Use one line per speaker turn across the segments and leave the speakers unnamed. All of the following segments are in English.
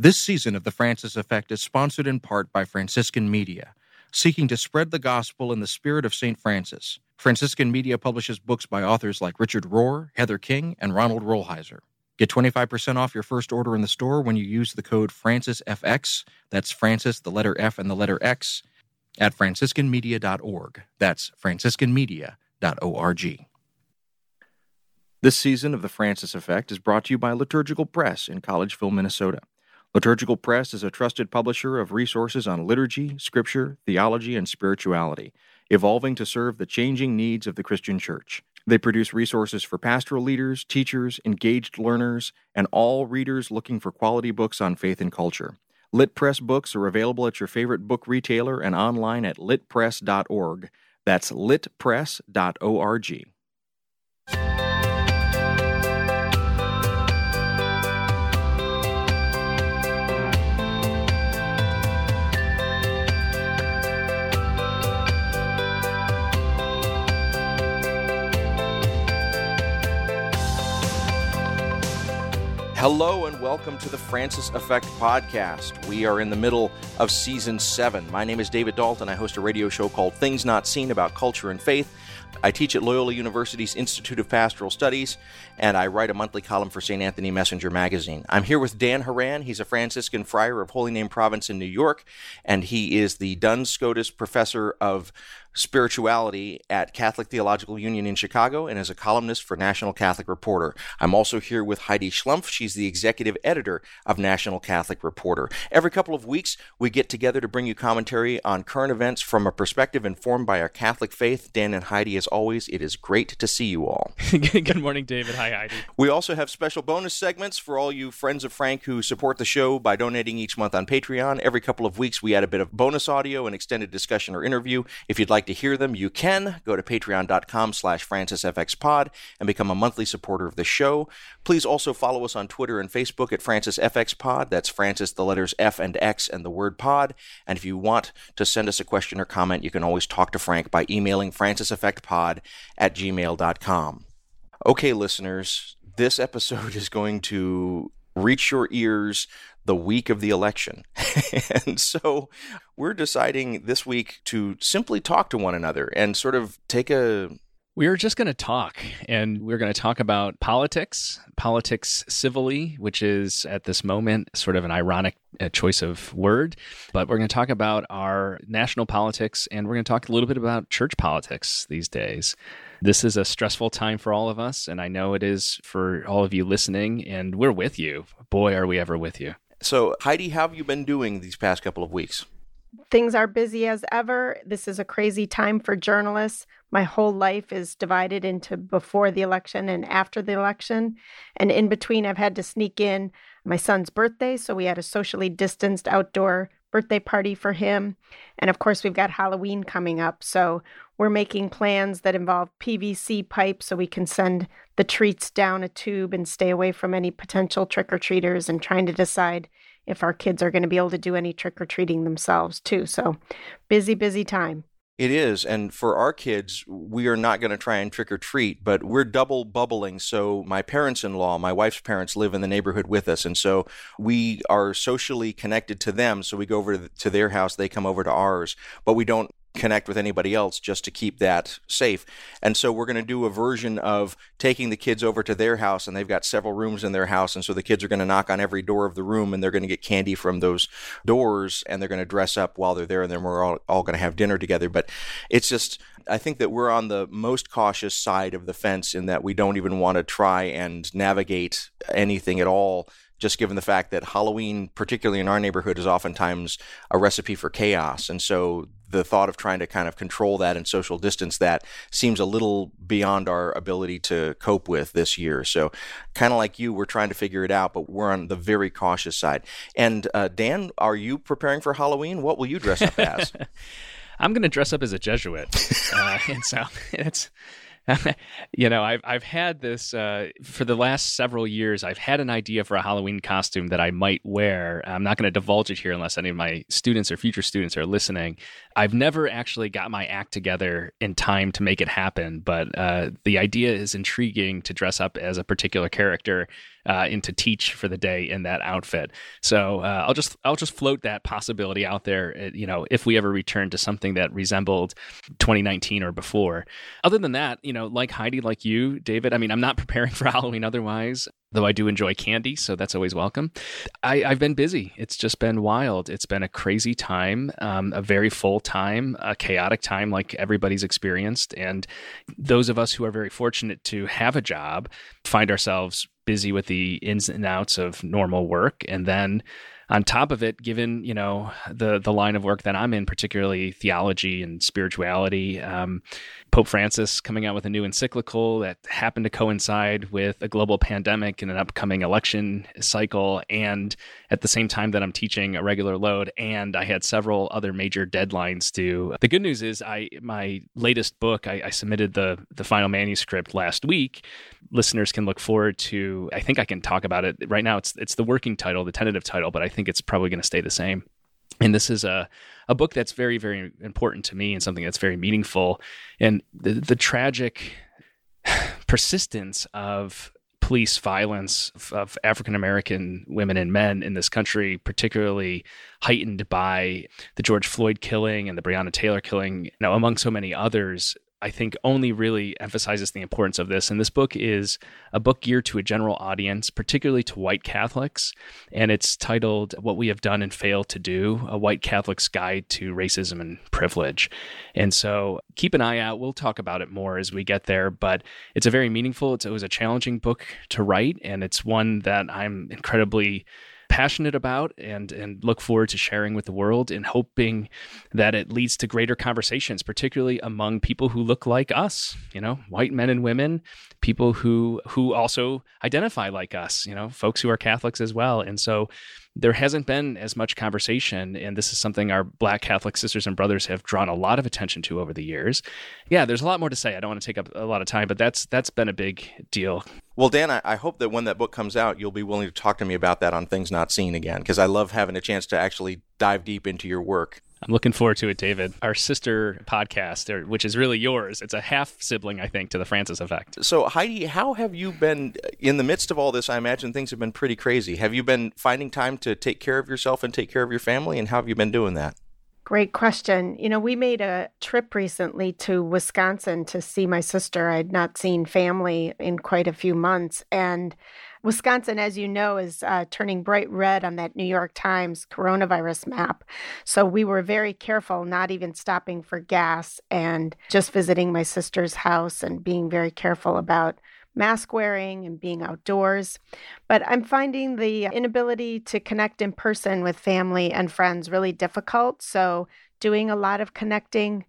This season of The Francis Effect is sponsored in part by Franciscan Media, seeking to spread the gospel in the spirit of St. Francis. Franciscan Media publishes books by authors like Richard Rohr, Heather King, and Ronald Rolheiser. Get 25% off your first order in the store when you use the code FrancisFX. That's Francis, the letter F, and the letter X at franciscanmedia.org. That's franciscanmedia.org. This season of The Francis Effect is brought to you by Liturgical Press in Collegeville, Minnesota. Liturgical Press is a trusted publisher of resources on liturgy, scripture, theology, and spirituality, evolving to serve the changing needs of the Christian church. They produce resources for pastoral leaders, teachers, engaged learners, and all readers looking for quality books on faith and culture. Lit Press books are available at your favorite book retailer and online at litpress.org. That's litpress.org. Hello and welcome to the Francis Effect podcast. We are in the middle of season seven. My name is David Dault. I host a radio show called Things Not Seen about culture and faith. I teach at Loyola University's Institute of Pastoral Studies, and I write a monthly column for St. Anthony Messenger magazine. I'm here with Dan Horan. He's a Franciscan friar of Holy Name Province in New York, and he is the Duns Scotus Professor of spirituality at Catholic Theological Union in Chicago and as a columnist for National Catholic Reporter. I'm also here with Heidi Schlumpf. She's the executive editor of National Catholic Reporter. Every couple of weeks, we get together to bring you commentary on current events from a perspective informed by our Catholic faith. Dan and Heidi, as always, it is great to see you all.
Good morning, David. Hi, Heidi.
We also have special bonus segments for all you friends of Frank who support the show by donating each month on Patreon. Every couple of weeks, we add a bit of bonus audio, and extended discussion or interview. If you'd like to hear them, you can go to patreon.com slash francisfxpod and become a monthly supporter of the show. Please also follow us on Twitter and Facebook at francisfxpod. That's Francis, the letters F and X, and the word pod. And if you want to send us a question or comment, you can always talk to Frank by emailing franciseffectpod at gmail.com. Okay, listeners, this episode is going to reach your ears the week of the election. and so we're deciding this week to simply talk to one another and sort of take a
we are just going to talk, and we're going to talk about politics, politics civilly, which is at this moment sort of an ironic uh, choice of word. But we're going to talk about our national politics, and we're going to talk a little bit about church politics these days. This is a stressful time for all of us, and I know it is for all of you listening, and we're with you. Boy, are we ever with you.
So, Heidi, how have you been doing these past couple of weeks?
Things are busy as ever. This is a crazy time for journalists. My whole life is divided into before the election and after the election. And in between, I've had to sneak in my son's birthday. So we had a socially distanced outdoor birthday party for him. And of course, we've got Halloween coming up. So we're making plans that involve PVC pipes so we can send the treats down a tube and stay away from any potential trick or treaters and trying to decide if our kids are going to be able to do any trick or treating themselves too. So busy, busy time.
It is. And for our kids, we are not going to try and trick or treat, but we're double bubbling. So my parents in law, my wife's parents live in the neighborhood with us. And so we are socially connected to them. So we go over to their house, they come over to ours, but we don't connect with anybody else just to keep that safe. And so we're going to do a version of taking the kids over to their house, and they've got several rooms in their house. And so the kids are going to knock on every door of the room and they're going to get candy from those doors and they're going to dress up while they're there. And then we're all, all going to have dinner together. But it's just, I think that we're on the most cautious side of the fence in that we don't even want to try and navigate anything at all just given the fact that Halloween, particularly in our neighborhood, is oftentimes a recipe for chaos. And so the thought of trying to kind of control that and social distance that seems a little beyond our ability to cope with this year. So, kind of like you, we're trying to figure it out, but we're on the very cautious side. And uh, Dan, are you preparing for Halloween? What will you dress up as?
I'm going to dress up as a Jesuit, uh, and so it's you know, I've I've had this uh, for the last several years. I've had an idea for a Halloween costume that I might wear. I'm not going to divulge it here unless any of my students or future students are listening. I've never actually got my act together in time to make it happen, but uh, the idea is intriguing to dress up as a particular character uh, in to teach for the day in that outfit. So uh, I'll just I'll just float that possibility out there. Uh, you know, if we ever return to something that resembled 2019 or before. Other than that, you know, like Heidi, like you, David. I mean, I'm not preparing for Halloween otherwise though I do enjoy candy, so that's always welcome. I, have been busy. It's just been wild. It's been a crazy time, um, a very full time, a chaotic time like everybody's experienced. And those of us who are very fortunate to have a job find ourselves busy with the ins and outs of normal work. And then on top of it, given you know the the line of work that I'm in, particularly theology and spirituality, um, Pope Francis coming out with a new encyclical that happened to coincide with a global pandemic and an upcoming election cycle, and at the same time that I'm teaching a regular load, and I had several other major deadlines due. The good news is, I my latest book, I, I submitted the the final manuscript last week. Listeners can look forward to. I think I can talk about it right now. It's it's the working title, the tentative title, but I think it's probably going to stay the same. And this is a a book that's very very important to me and something that's very meaningful. And the the tragic persistence of police violence of African American women and men in this country, particularly heightened by the George Floyd killing and the Breonna Taylor killing, you know, among so many others, I think only really emphasizes the importance of this. And this book is a book geared to a general audience, particularly to white Catholics. And it's titled What We Have Done and Failed to Do A White Catholic's Guide to Racism and Privilege. And so keep an eye out. We'll talk about it more as we get there. But it's a very meaningful, it's, it was a challenging book to write. And it's one that I'm incredibly passionate about and and look forward to sharing with the world and hoping that it leads to greater conversations particularly among people who look like us you know white men and women people who who also identify like us you know folks who are catholics as well. And so there hasn't been as much conversation, and this is something our Black Catholic sisters and brothers have drawn a lot of attention to over the years. Yeah, there's a lot more to say. I don't want to take up a lot of time, but that's that's been a big deal.
Well, Dan, I, I hope that when that book comes out, you'll be willing to talk to me about that on Things Not Seen again, because I love having a chance to actually dive deep into your work.
I'm looking forward to it, David. Our sister podcast, which is really yours, it's a half sibling, I think, to the Francis Effect.
So, Heidi, how have you been in the midst of all this? I imagine things have been pretty crazy. Have you been finding time to take care of yourself and take care of your family? And how have you been doing that?
Great question. You know, we made a trip recently to Wisconsin to see my sister. I'd not seen family in quite a few months. And Wisconsin, as you know, is uh, turning bright red on that New York Times coronavirus map. So we were very careful, not even stopping for gas and just visiting my sister's house and being very careful about mask wearing and being outdoors. But I'm finding the inability to connect in person with family and friends really difficult. So doing a lot of connecting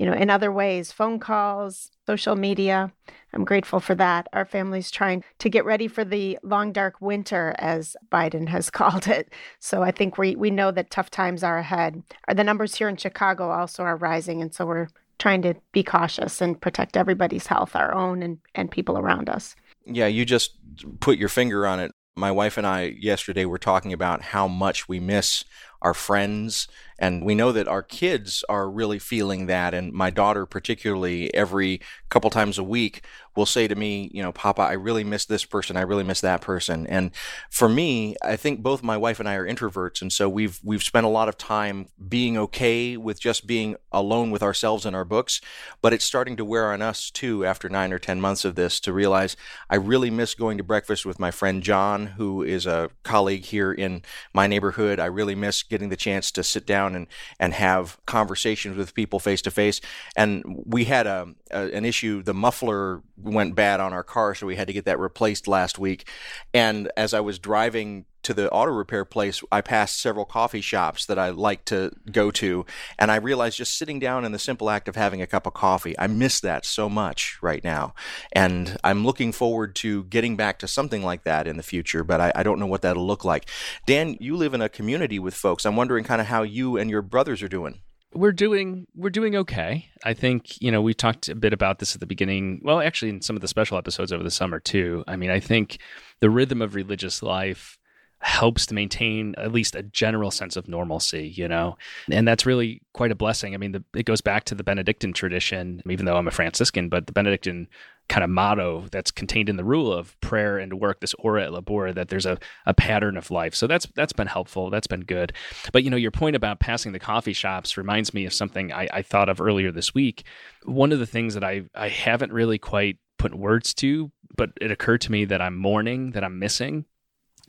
you know, in other ways, phone calls, social media. I'm grateful for that. Our family's trying to get ready for the long, dark winter, as Biden has called it. So I think we, we know that tough times are ahead. The numbers here in Chicago also are rising. And so we're trying to be cautious and protect everybody's health, our own and, and people around us.
Yeah, you just put your finger on it. My wife and I yesterday were talking about how much we miss our friends and we know that our kids are really feeling that. And my daughter, particularly, every couple times a week, will say to me, you know, Papa, I really miss this person. I really miss that person. And for me, I think both my wife and I are introverts. And so we've, we've spent a lot of time being okay with just being alone with ourselves and our books. But it's starting to wear on us too after nine or 10 months of this to realize I really miss going to breakfast with my friend John, who is a colleague here in my neighborhood. I really miss getting the chance to sit down and, and have conversations with people face to face. And we had a, a, an issue. The muffler went bad on our car, so we had to get that replaced last week. And as I was driving to the auto repair place, I passed several coffee shops that I like to go to, and I realized just sitting down in the simple act of having a cup of coffee, I miss that so much right now. And I'm looking forward to getting back to something like that in the future, but I, I don't know what that'll look like. Dan, you live in a community with folks. I'm wondering kind of how you and your brothers are doing.
We're doing we're doing okay. I think you know we talked a bit about this at the beginning. Well, actually, in some of the special episodes over the summer too. I mean, I think the rhythm of religious life helps to maintain at least a general sense of normalcy, you know? And that's really quite a blessing. I mean, the, it goes back to the Benedictine tradition, even though I'm a Franciscan, but the Benedictine kind of motto that's contained in the rule of prayer and work, this ora et labora, that there's a, a pattern of life. So that's that's been helpful. That's been good. But you know, your point about passing the coffee shops reminds me of something I, I thought of earlier this week. One of the things that I I haven't really quite put words to, but it occurred to me that I'm mourning, that I'm missing,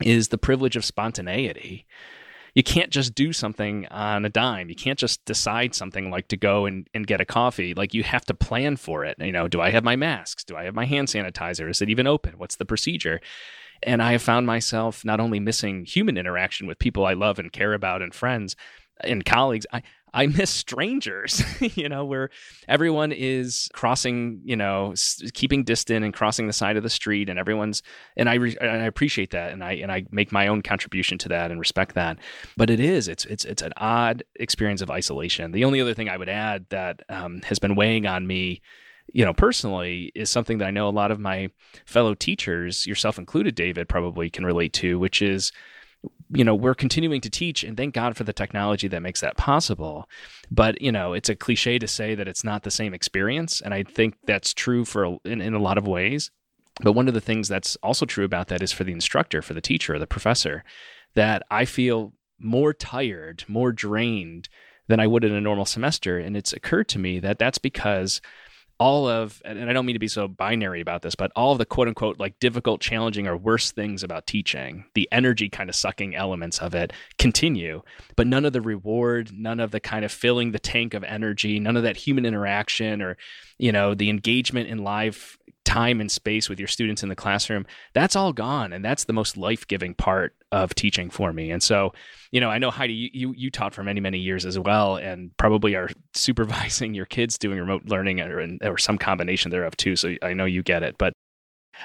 is the privilege of spontaneity you can't just do something on a dime. You can't just decide something like to go and, and get a coffee. Like you have to plan for it. You know, do I have my masks? Do I have my hand sanitizer? Is it even open? What's the procedure? And I have found myself not only missing human interaction with people I love and care about and friends and colleagues, I, I miss strangers, you know, where everyone is crossing, you know, s- keeping distant and crossing the side of the street, and everyone's, and I, re- I appreciate that, and I and I make my own contribution to that and respect that. But it is, it's it's it's an odd experience of isolation. The only other thing I would add that um, has been weighing on me you know, personally is something that I know a lot of my fellow teachers, yourself included, David, probably can relate to, which is you know we're continuing to teach and thank god for the technology that makes that possible. But you know it's a cliche to say that it's not the same experience and i think that's true for in, in a lot of ways. But one of the things that's also true about that is for the instructor for the teacher the professor that i feel more tired more drained than i would in a normal semester. And it's occurred to me that that's because all of and I don't mean to be so binary about this, but all of the quote unquote like difficult, challenging or worse things about teaching, the energy kind of sucking elements of it continue, but none of the reward, none of the kind of filling the tank of energy, none of that human interaction or you know, the engagement in live time and space with your students in the classroom, that's all gone. And that's the most life giving part of teaching for me. And so, you know, I know Heidi, you, you, taught for many, many years as well, and probably are supervising your kids doing remote learning or, or some combination thereof too. So I know you get it. But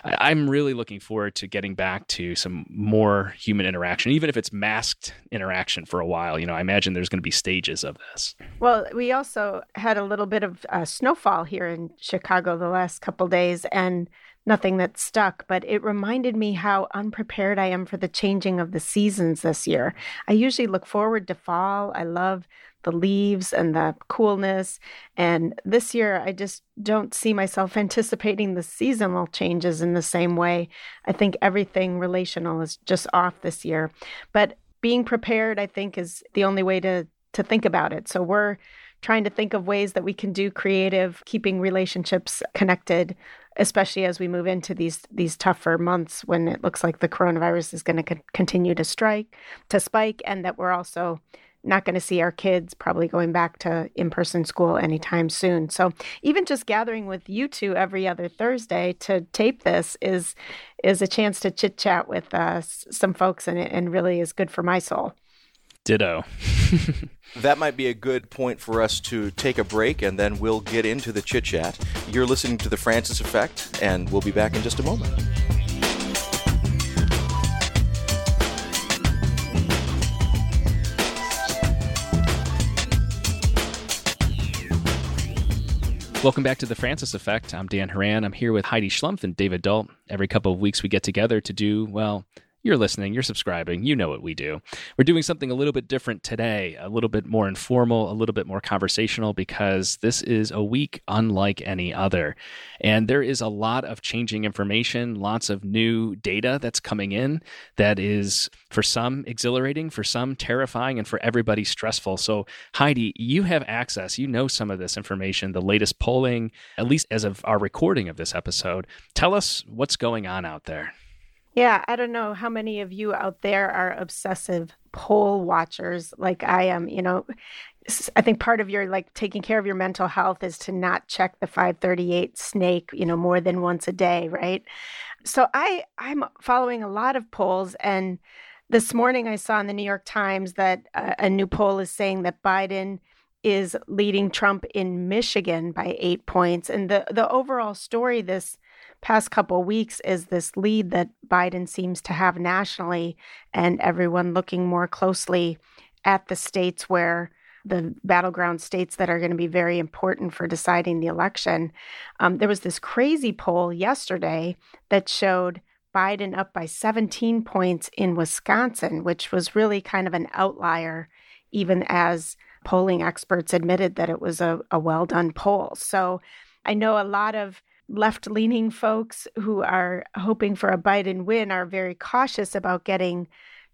I'm really looking forward to getting back to some more human interaction, even if it's masked interaction for a while. You know, I imagine there's going to be stages of this.
Well, we also had a little bit of uh, snowfall here in Chicago the last couple days, and nothing that stuck, but it reminded me how unprepared I am for the changing of the seasons this year. I usually look forward to fall. I love the leaves and the coolness. And this year, I just don't see myself anticipating the seasonal changes in the same way. I think everything relational is just off this year. But being prepared, I think, is the only way to to think about it. So we're trying to think of ways that we can do creative, keeping relationships connected, especially as we move into these these tougher months when it looks like the coronavirus is going to co- continue to strike, to spike, and that we're also not going to see our kids probably going back to in-person school anytime soon. So even just gathering with you two every other Thursday to tape this is is a chance to chit chat with uh, some folks, and and really is good for my soul.
Ditto.
that might be a good point for us to take a break and then we'll get into the chit chat. You're listening to The Francis Effect, and we'll be back in just a moment.
Welcome back to the Francis Effect. I'm Dan Horan. I'm here with Heidi Schlumpf and David Dault. Every couple of weeks, we get together to do, well, you're listening, you're subscribing, you know what we do. We're doing something a little bit different today, a little bit more informal, a little bit more conversational, because this is a week unlike any other. And there is a lot of changing information, lots of new data that's coming in that is, for some, exhilarating, for some, terrifying, and for everybody, stressful. So, Heidi, you have access, you know some of this information, the latest polling, at least as of our recording of this episode. Tell us what's going on out there.
Yeah, I don't know how many of you out there are obsessive poll watchers like I am. You know, I think part of your like taking care of your mental health is to not check the 538 snake, you know, more than once a day, right? So I I'm following a lot of polls and this morning I saw in the New York Times that a, a new poll is saying that Biden is leading Trump in Michigan by 8 points and the the overall story this past couple weeks is this lead that Biden seems to have nationally, and everyone looking more closely at the states where the battleground states that are going to be very important for deciding the election. Um, there was this crazy poll yesterday that showed Biden up by 17 points in Wisconsin, which was really kind of an outlier, even as polling experts admitted that it was a, a well done poll. So I know a lot of left leaning folks who are hoping for a Biden win are very cautious about getting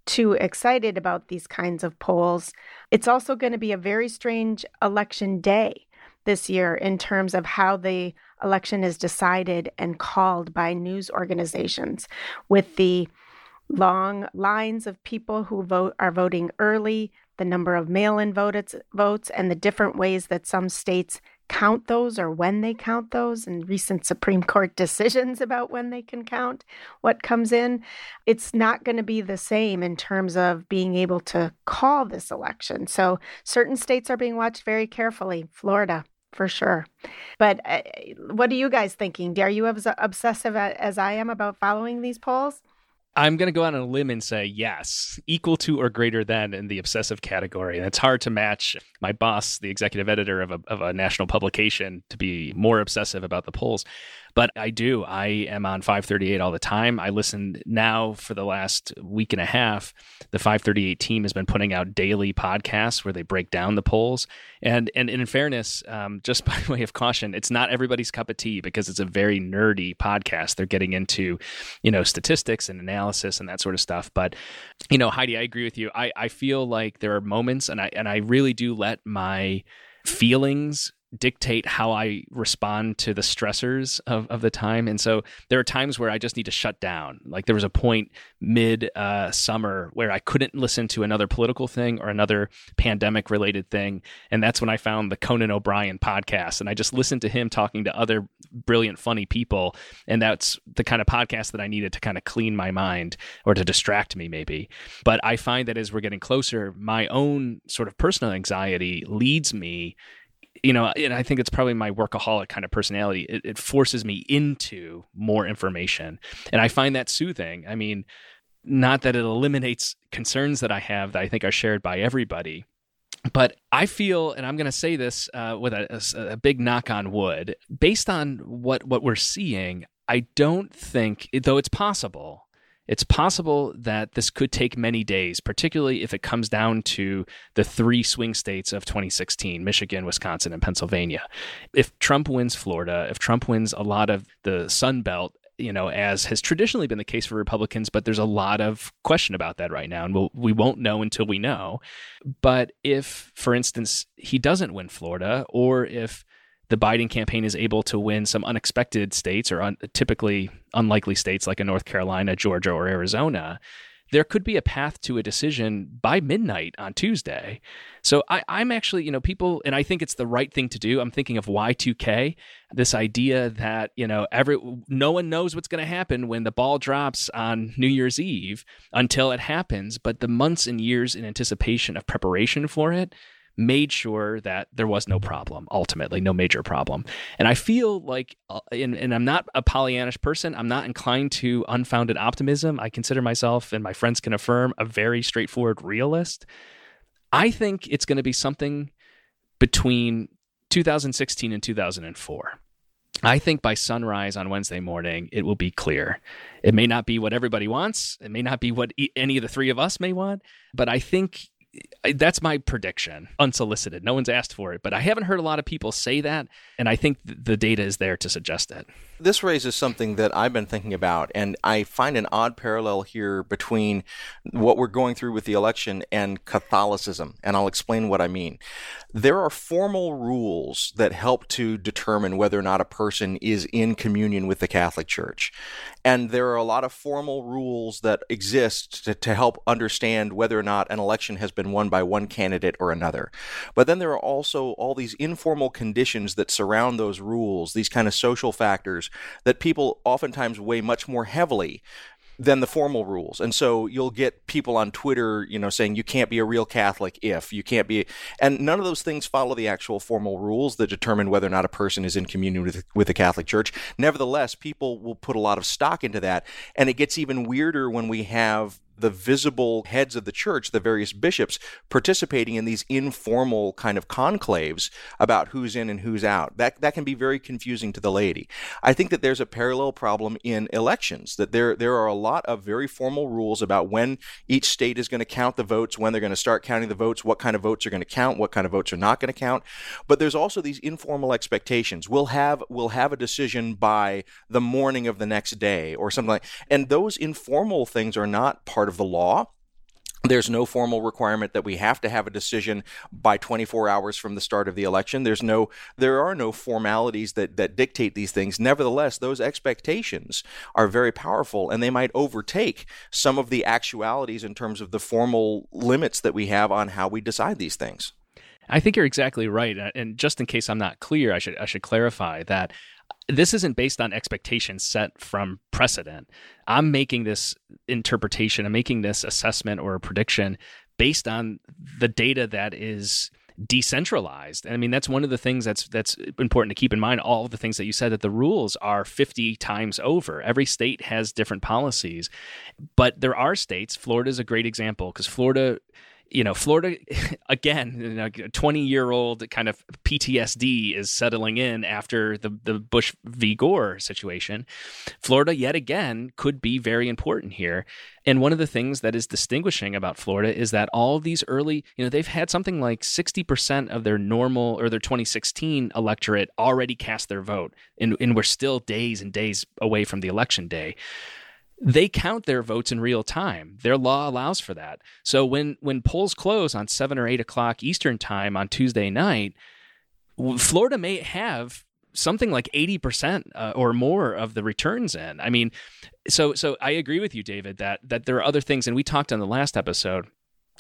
too excited about these kinds of polls. It's also going to be a very strange election day this year in terms of how the election is decided and called by news organizations with the long lines of people who vote are voting early, the number of mail-in votes, votes and the different ways that some states count those or when they count those and recent Supreme Court decisions about when they can count what comes in. It's not going to be the same in terms of being able to call this election. So certain states are being watched very carefully. Florida, for sure. But uh, what are you guys thinking? Are you as obsessive as I am about following these polls?
I'm going to go out on a limb and say yes, equal to or greater than in the obsessive category. And it's hard to match my boss, the executive editor of a, of a national publication, to be more obsessive about the polls. But I do. I am on 538 all the time. I listen now for the last week and a half. The 538 team has been putting out daily podcasts where they break down the polls. And and, in fairness, um, just by way of caution, it's not everybody's cup of tea because it's a very nerdy podcast. They're getting into, you know, statistics and analysis and that sort of stuff. But, you know, Heidi, I agree with you. I, I feel like there are moments and I and I really do let my feelings dictate how I respond to the stressors of, of the time. And so there are times where I just need to shut down. Like there was a point mid uh, summer where I couldn't listen to another political thing or another pandemic related thing. And that's when I found the Conan O'Brien podcast. And I just listened to him talking to other brilliant, funny people. And that's the kind of podcast that I needed to kind of clean my mind or to distract me, maybe. But I find that as we're getting closer, my own sort of personal anxiety leads me you know, and I think it's probably my workaholic kind of personality. It, it, forces me into more information, and I find that soothing. I mean, not that it eliminates concerns that I have that I think are shared by everybody, but I feel, and I'm going to say this uh, with a, a, a big knock on wood, based on what what we're seeing. I don't think, though it's possible, it's possible that this could take many days, particularly if it comes down to the three swing states of 2016 Michigan, Wisconsin, and Pennsylvania. If Trump wins Florida, if Trump wins a lot of the Sun Belt, you know, as has traditionally been the case for Republicans, but there's a lot of question about that right now, and we'll, we won't know until we know. But if, for instance, he doesn't win Florida, or if the Biden campaign is able to win some unexpected states or un- typically unlikely states like a North Carolina, Georgia, or Arizona, there could be a path to a decision by midnight on Tuesday. So I, am actually, you know, people, and I think it's the right thing to do. I'm thinking of Y2K, this idea that you know every no one knows what's going to happen when the ball drops on New Year's Eve until it happens, but the months and years in anticipation of preparation for it made sure that there was no problem ultimately no major problem. And i feel like uh, and, and, i'm not a pollyannish person. I'm not inclined to unfounded optimism. I consider myself and my friends can affirm a very straightforward realist. I think it's going to be something between 2016 and 2004 I think by sunrise on Wednesday morning, it will be clear. It may not be what everybody wants. It may not be what any of the three of us may want, but I think that's my prediction, unsolicited. No one's asked for it, but I haven't heard a lot of people say that, and I think the data is there to suggest it.
This raises something that I've been thinking about, and I find an odd parallel here between what we're going through with the election and Catholicism, and I'll explain what I mean. There are formal rules that help to determine whether or not a person is in communion with the Catholic Church. And there are a lot of formal rules that exist to, to help understand whether or not an election has been won by one candidate or another. But then there are also all these informal conditions that surround those rules, these kind of social factors that people oftentimes weigh much more heavily than the formal rules. And so you'll get people on Twitter, you know, saying you can't be a real Catholic if you can't be, and none of those things follow the actual formal rules that determine whether or not a person is in communion with, with the Catholic Church. Nevertheless, people will put a lot of stock into that. And it gets even weirder when we have the visible heads of the church, the various bishops, participating in these informal kind of conclaves about who's in and who's out. That that can be very confusing to the laity. I think that there's a parallel problem in elections. That there there are a lot of very formal rules about when each state is going to count the votes, when they're going to start counting the votes, what kind of votes are going to count, what kind of votes are not going to count. But there's also these informal expectations. We'll have we'll have a decision by the morning of the next day or something like. And those informal things are not part of the law. There's no formal requirement that we have to have a decision by 24 hours from the start of the election. There's no, there are no formalities that, that dictate these things. Nevertheless, those expectations are very powerful and they might overtake some of the actualities in terms of the formal limits that we have on how we decide these things.
I think you're exactly right. Uh, and just in case I'm not clear, I should I should clarify that this isn't based on expectations set from precedent. I'm making this interpretation, I'm making this assessment or a prediction based on the data that is decentralized. And I mean, that's one of the things that's that's important to keep in mind. All the things that you said that the rules are 50 times over. Every state has different policies, but there are states. Florida is a great example because Florida you know, Florida, again, you know, 20 year old kind of PTSD is settling in after the, the Bush v. Gore situation. Florida, yet again, could be very important here. And one of the things that is distinguishing about Florida is that all these early, you know, they've had something like 60% of their normal or their 2016 electorate already cast their vote. And, and we're still days and days away from the election day they count their votes in real time. Their law allows for that. So when when polls close on seven or eight o'clock Eastern time on Tuesday night, Florida may have something like 80% uh, or more of the returns in. I mean, so so I agree with you David that that there are other things and we talked on the last episode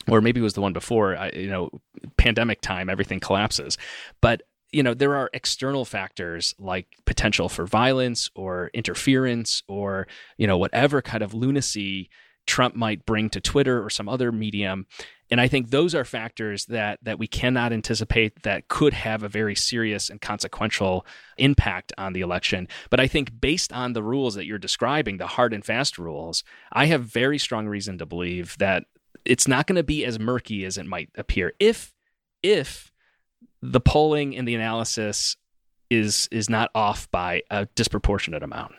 or maybe it was the one before, you know, pandemic time everything collapses. But you know, there are external factors like potential for violence or interference or, you know, whatever kind of lunacy Trump might bring to Twitter or some other medium. And I think those are factors that that we cannot anticipate that could have a very serious and consequential impact on the election. But I think based on the rules that you're describing, the hard and fast rules, I have very strong reason to believe that it's not going to be as murky as it might appear if if the polling and the analysis is is not off by a disproportionate amount.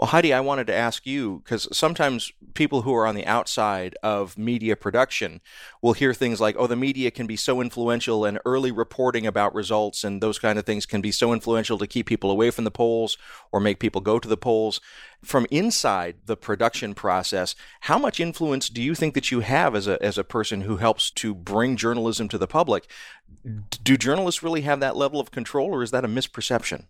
Well, Heidi, I wanted to ask you because sometimes people who are on the outside of media production will hear things like, oh, the media can be so influential and early reporting about results and those kind of things can be so influential to keep people away from the polls or make people go to the polls. From inside the production process, how much influence do you think that you have as a, as a person who helps to bring journalism to the public? Do journalists really have that level of control or is that a misperception?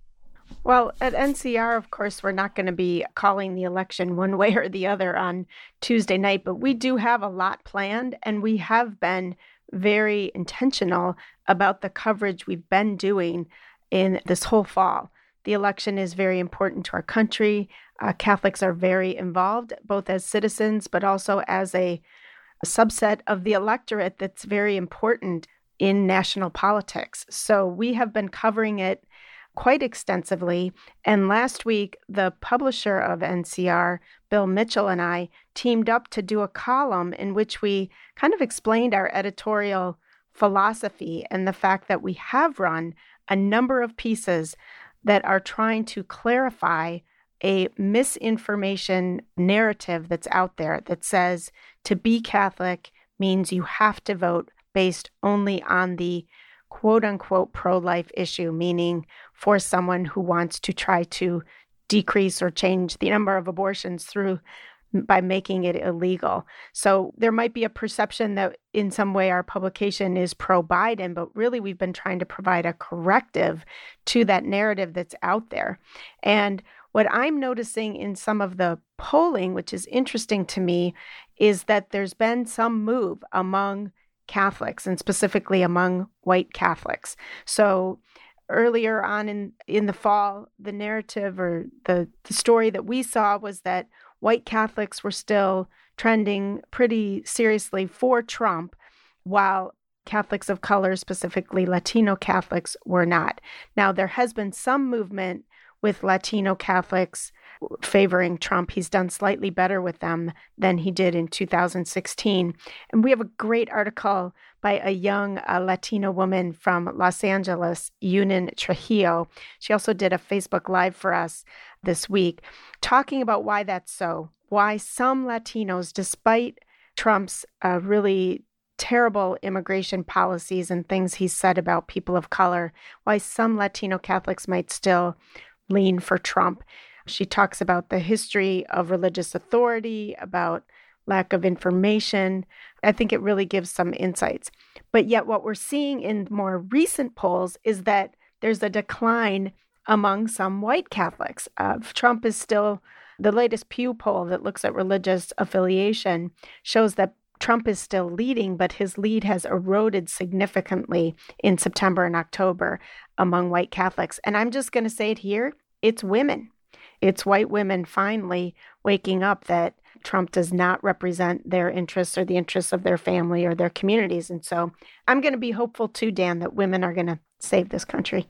Well, at NCR, of course, we're not going to be calling the election one way or the other on Tuesday night, but we do have a lot planned, and we have been very intentional about the coverage we've been doing in this whole fall. The election is very important to our country. Uh, Catholics are very involved, both as citizens, but also as a, a subset of the electorate that's very important in national politics. So we have been covering it quite extensively. And last week, the publisher of NCR, Bill Mitchell, and I teamed up to do a column in which we kind of explained our editorial philosophy and the fact that we have run a number of pieces that are trying to clarify a misinformation narrative that's out there that says to be Catholic means you have to vote based only on the quote unquote pro life issue, meaning for someone who wants to try to decrease or change the number of abortions through by making it illegal. So there might be a perception that in some way our publication is pro Biden, but really we've been trying to provide a corrective to that narrative that's out there. And what I'm noticing in some of the polling, which is interesting to me, is that there's been some move among Catholics and specifically among white Catholics. So earlier on in in the fall, the narrative or the, the story that we saw was that white Catholics were still trending pretty seriously for Trump, while Catholics of color, specifically Latino Catholics, were not. Now, there has been some movement with Latino Catholics favoring Trump. He's done slightly better with them than he did in 2016. And we have a great article by a young uh, Latina woman from Los Angeles, Yunuen Trujillo. She also did a Facebook Live for us this week talking about why that's so, why some Latinos, despite Trump's uh, really terrible immigration policies and things he said about people of color, why some Latino Catholics might still lean for Trump. She talks about the history of religious authority, about lack of information. I think it really gives some insights. But yet, what we're seeing in more recent polls is that there's a decline among some white Catholics. Uh, Trump is still the latest Pew poll that looks at religious affiliation shows that Trump is still leading, but his lead has eroded significantly in September and October among white Catholics. And I'm just going to say it here it's women. It's white women finally waking up that Trump does not represent their interests or the interests of their family or their communities. And so I'm going to be hopeful too, Dan, that women are going to save this country.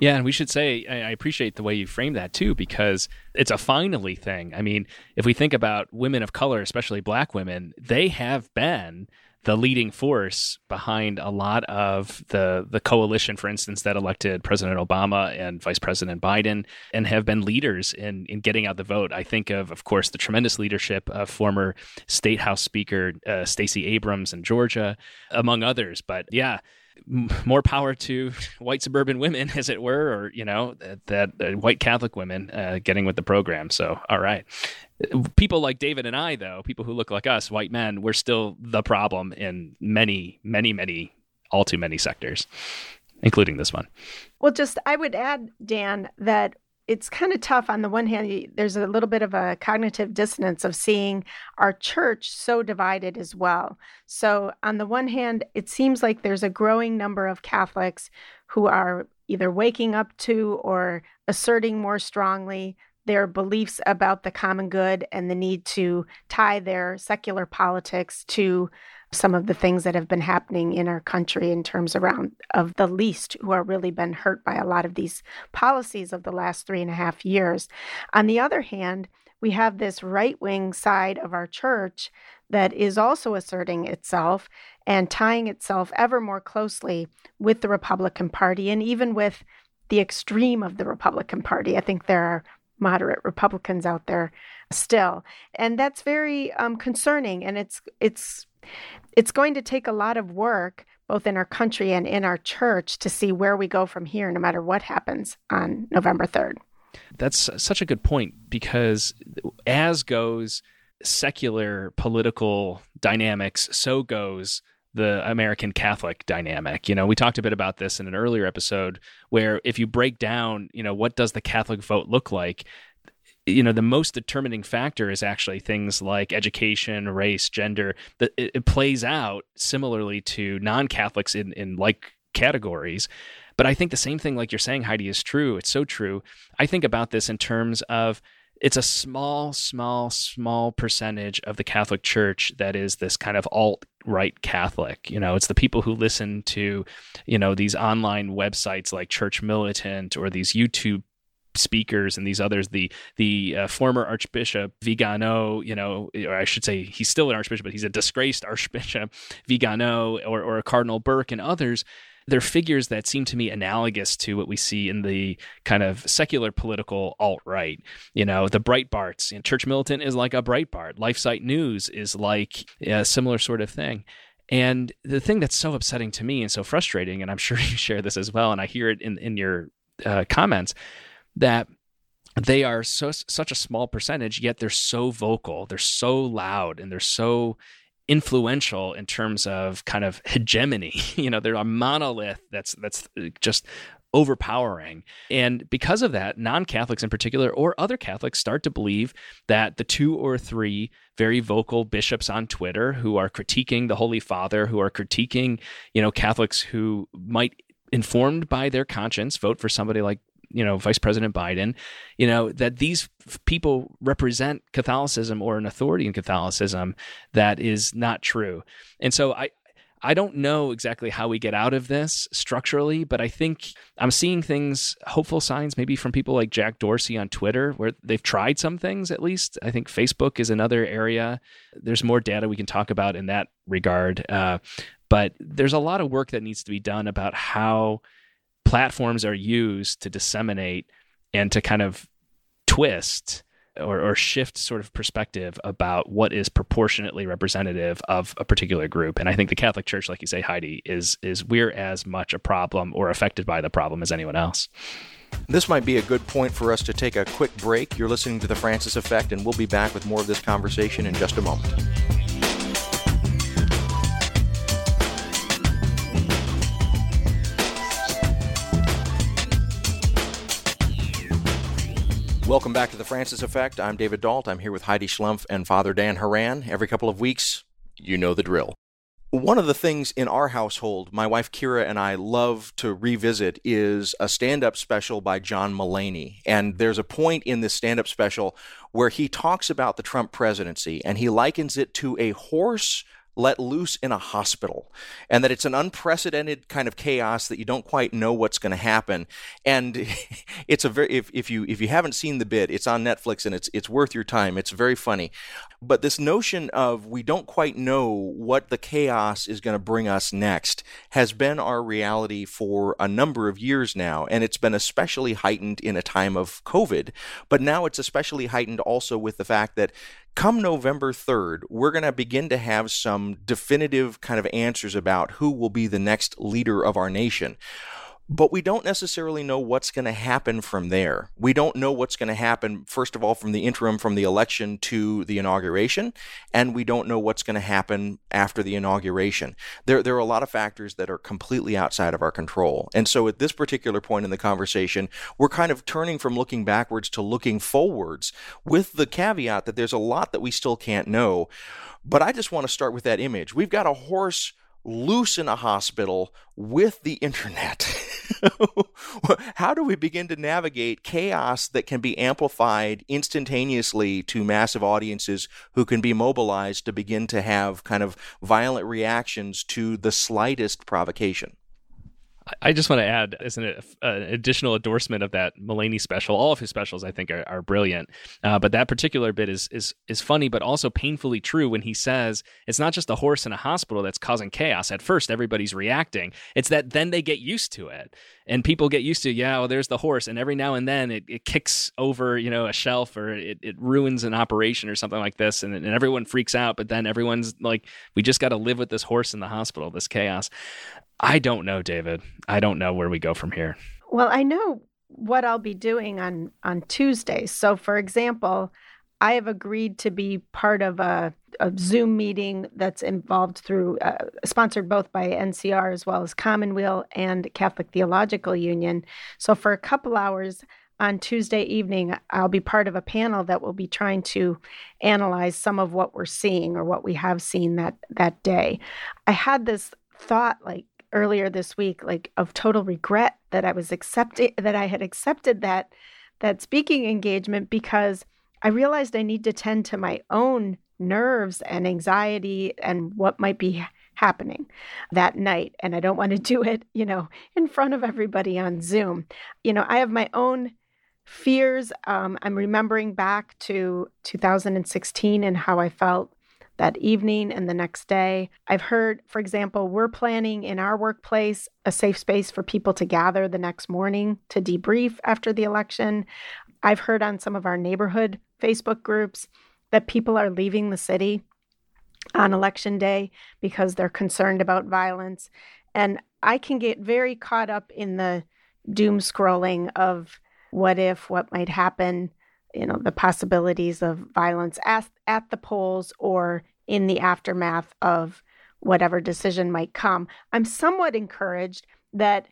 Yeah, and we should say I appreciate the way you frame that too, because it's a finally thing. I mean, if we think about women of color, especially black women, they have been the leading force behind a lot of the the coalition, for instance, that elected President Obama and Vice President Biden, and have been leaders in in getting out the vote. I think of, of course, the tremendous leadership of former State House Speaker uh, Stacey Abrams in Georgia, among others. But yeah, more power to white suburban women, as it were, or you know that, that uh, white Catholic women uh, getting with the program. So, all right, people like David and I, though, people who look like us, white men, we're still the problem in many, many, many, all too many sectors, including this one.
Well, just I would add, Dan, that it's kind of tough. On the one hand, there's a little bit of a cognitive dissonance of seeing our church so divided as well. So, on the one hand, it seems like there's a growing number of Catholics who are either waking up to or asserting more strongly their beliefs about the common good and the need to tie their secular politics to some of the things that have been happening in our country in terms around of the least who are really been hurt by a lot of these policies of the last three and a half years. On the other hand, we have this right wing side of our church that is also asserting itself and tying itself ever more closely with the Republican Party and even with the extreme of the Republican Party. I think there are moderate Republicans out there still, and that's very um, concerning. And it's it's it's going to take a lot of work, both in our country and in our church, to see where we go from here, no matter what happens on November 3rd.
That's such a good point because as goes secular political dynamics, so goes the American Catholic dynamic. You know, we talked a bit about this in an earlier episode where if you break down, you know, what does the Catholic vote look like? you know the most determining factor is actually things like education race gender it, it, plays out similarly to non-catholics in, in like categories but i think the same thing like you're saying heidi is true it's so true i think about this in terms of it's a small small small percentage of the catholic church that is this kind of alt right catholic you know it's the people who listen to you know these online websites like church militant or these youtube speakers and these others, the the uh, former Archbishop Vigano, you know, or I should say he's still an archbishop, but he's a disgraced Archbishop Vigano, or or Cardinal Burke and others. They're figures that seem to me analogous to what we see in the kind of secular political alt right. You know, the Breitbarts. You know, Church Militant is like a Breitbart. LifeSite News is like a similar sort of thing. And the thing that's so upsetting to me and so frustrating, and I'm sure you share this as well, and I hear it in, in your uh, comments, that they are so such a small percentage yet they're so vocal they're so loud and they're so influential in terms of kind of hegemony. You know they're a monolith that's that's uh, just overpowering. And because of that non-catholics in particular or other catholics start to believe that the two or three very vocal bishops on twitter who are critiquing the holy father who are critiquing you know catholics who might informed by their conscience vote for somebody like you know Vice President Biden, you know that these people represent Catholicism or an authority in Catholicism that is not true. And so I I don't know exactly how we get out of this structurally, but I think I'm seeing things, hopeful signs, maybe from people like Jack Dorsey on Twitter, where they've tried some things at least. I think Facebook is another area. There's more data we can talk about in that regard. Uh, but there's a lot of work that needs to be done about how platforms are used to disseminate and to kind of twist or, or shift sort of perspective about what is proportionately representative of a particular group. And I think the Catholic Church, like you say, Heidi, is is we're as much a problem or affected by the problem as anyone else.
This might be a good point for us to take a quick break. You're listening to The Francis Effect, and we'll be back with more of this conversation in just a moment. Welcome back to the Francis Effect. I'm David Dault. I'm here with Heidi Schlumpf and Father Dan Horan. Every couple of weeks, you know the drill. One of the things in our household, my wife Kira and I love to revisit, is a stand up special by John Mulaney. And there's a point in this stand up special where he talks about the Trump presidency and he likens it to a horse let loose in a hospital and that it's an unprecedented kind of chaos that you don't quite know what's going to happen. And it's a very if, if you if you haven't seen the bit it's on netflix and it's it's worth your time. It's very funny but this notion of we don't quite know what the chaos is going to bring us next has been our reality for a number of years now and it's been especially heightened in a time of covid but now it's especially heightened also with the fact that come November 3rd, we're going to begin to have some definitive kind of answers about who will be the next leader of our nation. But we don't necessarily know what's going to happen from there. We don't know what's going to happen, first of all, from the interim, from the election to the inauguration, and we don't know what's going to happen after the inauguration. There, there are a lot of factors that are completely outside of our control. And so at this particular point in the conversation, we're kind of turning from looking backwards to looking forwards with the caveat that there's a lot that we still can't know. But I just want to start with that image. We've got a horse loose in a hospital with the internet. How do we begin to navigate chaos that can be amplified instantaneously to massive audiences who can be mobilized to begin to have kind of violent reactions to the slightest provocation?
I just want to add as an, an, additional endorsement of that Mulaney special. All of his specials, I think, are, are brilliant. Uh, but that particular bit is is is funny, but also painfully true when he says it's not just the horse in a hospital that's causing chaos. At first, everybody's reacting. It's that then they get used to it, and people get used to, yeah, well, there's the horse, and every now and then it, it kicks over, you know, a shelf or it, it ruins an operation or something like this, and, and everyone freaks out. But then everyone's like, we just got to live with this horse in the hospital, this chaos. I don't know, David. I don't know where we go from here.
Well, I know what I'll be doing on on Tuesdays. So, for example, I have agreed to be part of a, a Zoom meeting that's involved through uh, sponsored both by NCR as well as Commonweal and Catholic Theological Union. So, for a couple hours on Tuesday evening, I'll be part of a panel that will be trying to analyze some of what we're seeing or what we have seen that that day. I had this thought like earlier this week like of total regret that I was accepting that I had accepted that that speaking engagement because I realized I need to tend to my own nerves and anxiety and what might be happening that night and I don't want to do it, you know, in front of everybody on Zoom. You know, I have my own fears. Um, I'm remembering back to 2016 and how I felt that evening and the next day. I've heard, for example, we're planning in our workplace a safe space for people to gather the next morning to debrief after the election. I've heard on some of our neighborhood Facebook groups that people are leaving the city on election day because they're concerned about violence. And I can get very caught up in the doom scrolling of what if, what might happen you know the possibilities of violence at, at the polls or in the aftermath of whatever decision might come. I'm somewhat encouraged that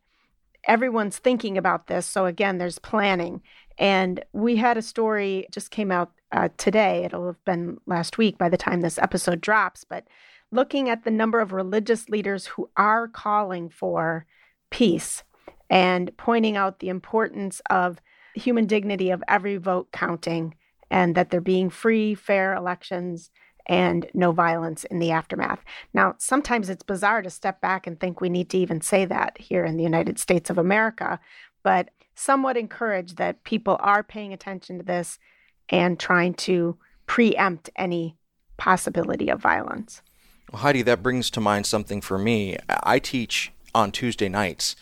everyone's thinking about this. So again there's planning. And we had a story just came out uh, today. It'll have been last week by the time this episode drops. But looking at the number of religious leaders who are calling for peace and pointing out the importance of human dignity of every vote counting and that there being free, fair elections and no violence in the aftermath. Now, sometimes it's bizarre to step back and think we need to even say that here in the United States of America, but somewhat encouraged that people are paying attention to this and trying to preempt any possibility of violence.
Well, Heidi, that brings to mind something for me. I teach on Tuesday nights,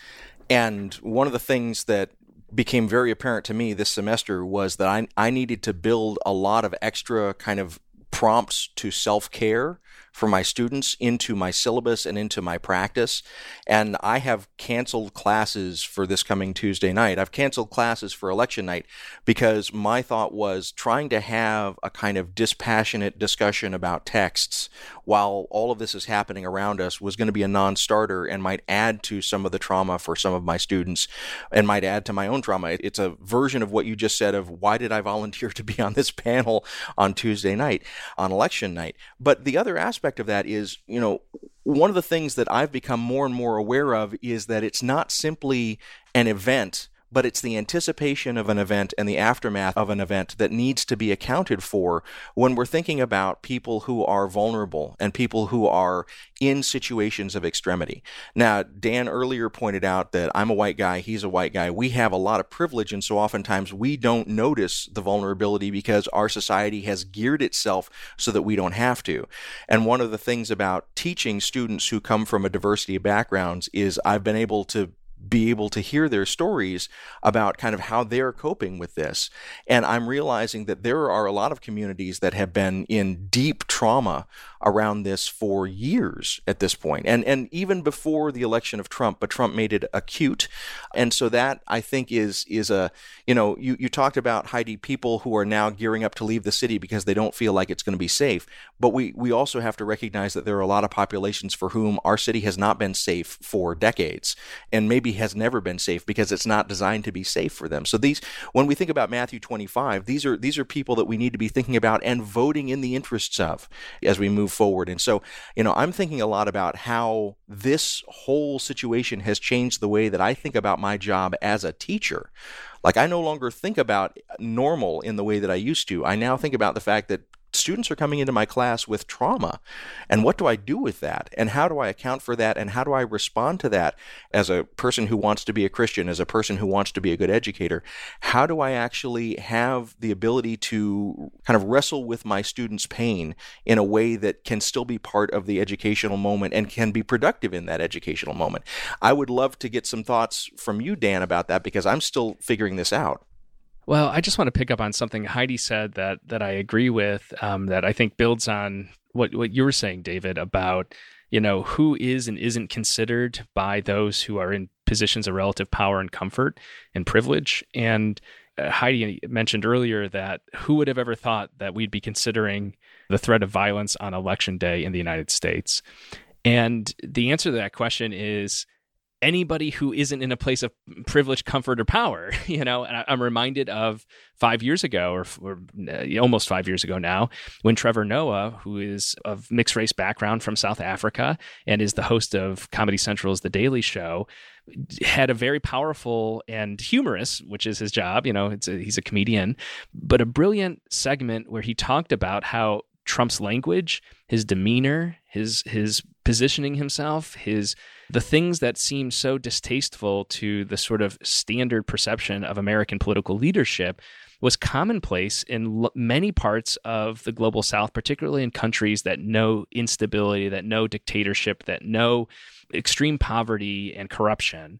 and one of the things that became very apparent to me this semester was that I, I needed to build a lot of extra kind of prompts to self care for my students into my syllabus and into my practice. And I have canceled classes for this coming Tuesday night. I've canceled classes for election night because my thought was trying to have a kind of dispassionate discussion about texts while all of this is happening around us was going to be a non starter and might add to some of the trauma for some of my students and might add to my own trauma. It's a version of what you just said of why did I volunteer to be on this panel on Tuesday night, on election night. But the other aspect aspect of that is, you know, one of the things that I've become more and more aware of is that it's not simply an event but it's the anticipation of an event and the aftermath of an event that needs to be accounted for when we're thinking about people who are vulnerable and people who are in situations of extremity. Now, Dan earlier pointed out that I'm a white guy, he's a white guy. We have a lot of privilege, and so oftentimes we don't notice the vulnerability because our society has geared itself so that we don't have to. And one of the things about teaching students who come from a diversity of backgrounds is I've been able to be able to hear their stories about kind of how they're coping with this. And I'm realizing that there are a lot of communities that have been in deep trauma around this for years at this. And and even before the election of Trump, but Trump made it acute. And so that I think is is a you know, you, you talked about Heidi people who are now gearing up to leave the city because they don't feel like it's going to be safe. But we we also have to recognize that there are a lot of populations for whom our city has not been safe for decades and maybe has never been safe because it's not designed to be safe for them. So these when we think about Matthew 25, these are these are people that we need to be thinking about and voting in the interests of as we move forward. And so, you know, I'm thinking a lot about how this whole situation has changed the way that I think about my job as a teacher. Like I no longer think about normal in the way that I used to. I now think about the fact that students are coming into my class with trauma. And what do I do with that? And how do I account for that? And how do I respond to that as a person who wants to be a Christian, as a person who wants to be a good educator? How do I actually have the ability to kind of wrestle with my students' pain in a way that can still be part of the educational moment and can be productive in that educational moment? I would love to get some thoughts from you, Dan, about that because I'm still figuring this out.
Well, I just want to pick up on something Heidi said that that I agree with. Um, that I think builds on what what you were saying, David, about you know who is and isn't considered by those who are in positions of relative power and comfort and privilege. And uh, Heidi mentioned earlier that who would have ever thought that we'd be considering the threat of violence on election day in the United States? And the answer to that question is anybody who isn't in a place of privilege, comfort, or power. You know, and I'm reminded of five years ago, or, or uh, almost five years ago now, when Trevor Noah, who is of mixed race background from South Africa and is the host of Comedy Central's The Daily Show, had a very powerful and humorous, which is his job. You know, a, he's a comedian, but a brilliant segment where he talked about how Trump's language, his demeanor, his his positioning himself, his the things that seem so distasteful to the sort of standard perception of American political leadership was commonplace in l- many parts of the global south particularly in countries that know instability that know dictatorship that know extreme poverty and corruption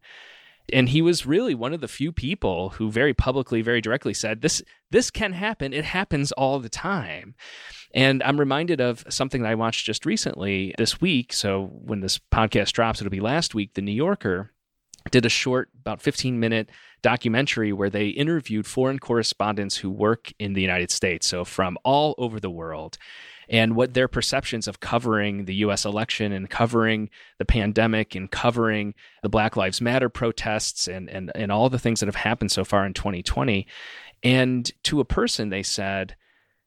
and he was really one of the few people who very publicly very directly said this this can happen. It happens all the time. And i'm reminded of something that i watched just recently this week. So when this podcast drops it'll be last week the new yorker did a short about 15 minute documentary where they interviewed foreign correspondents who work in the united states so from all over the world and what their perceptions of covering the US election and covering the pandemic and covering the Black Lives Matter protests and, and, and all the things that have happened so far in 2020. And to a person, they said,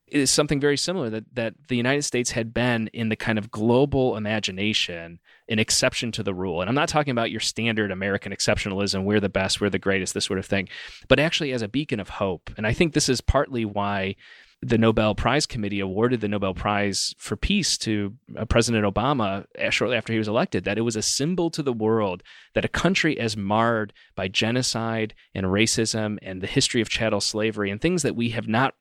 it is something very similar that, that the United States had been in the kind of global imagination an exception to the rule. And I'm not talking about your standard American exceptionalism, we're the best, we're the greatest, this sort of thing, but actually as a beacon of hope. And I think this is partly why the Nobel Prize Committee awarded the Nobel Prize for Peace to uh, President Obama uh, shortly after he was elected, that it was a symbol to the world that a country as marred by genocide and racism and the history of chattel slavery and things that we have not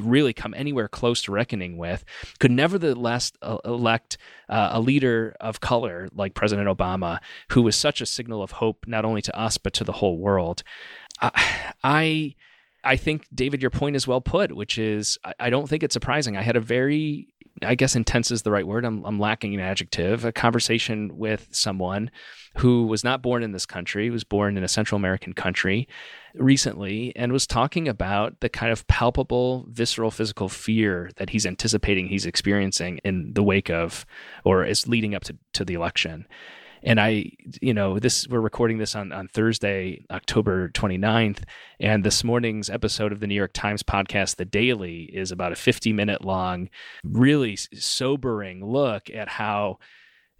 really come anywhere close to reckoning with could nevertheless uh, elect uh, a leader of color like President Obama, who was such a signal of hope not only to us but to the whole world. I I think David, your point is well put, which is I, I don't think it's surprising. I had a very I guess intense is the right word. I'm, I'm lacking an adjective. A conversation with someone who was not born in this country, was born in a Central American country recently, and was talking about the kind of palpable, visceral, physical fear that he's anticipating he's experiencing in the wake of or is leading up to, to the election and I, you know, this we're recording this on, on Thursday, October 29th, and this morning's episode of the New York Times podcast, The Daily, is about a 50 minute long, really sobering look at how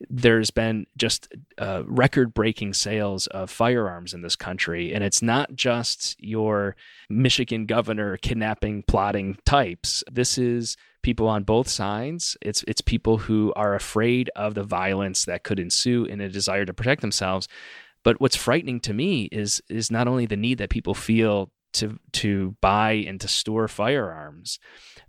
there's been just uh, record breaking sales of firearms in this country. And it's not just your Michigan governor kidnapping, plotting types. This is people on both sides. It's it's people who are afraid of the violence that could ensue in a desire to protect themselves. But what's frightening to me is is not only the need that people feel to to buy and to store firearms,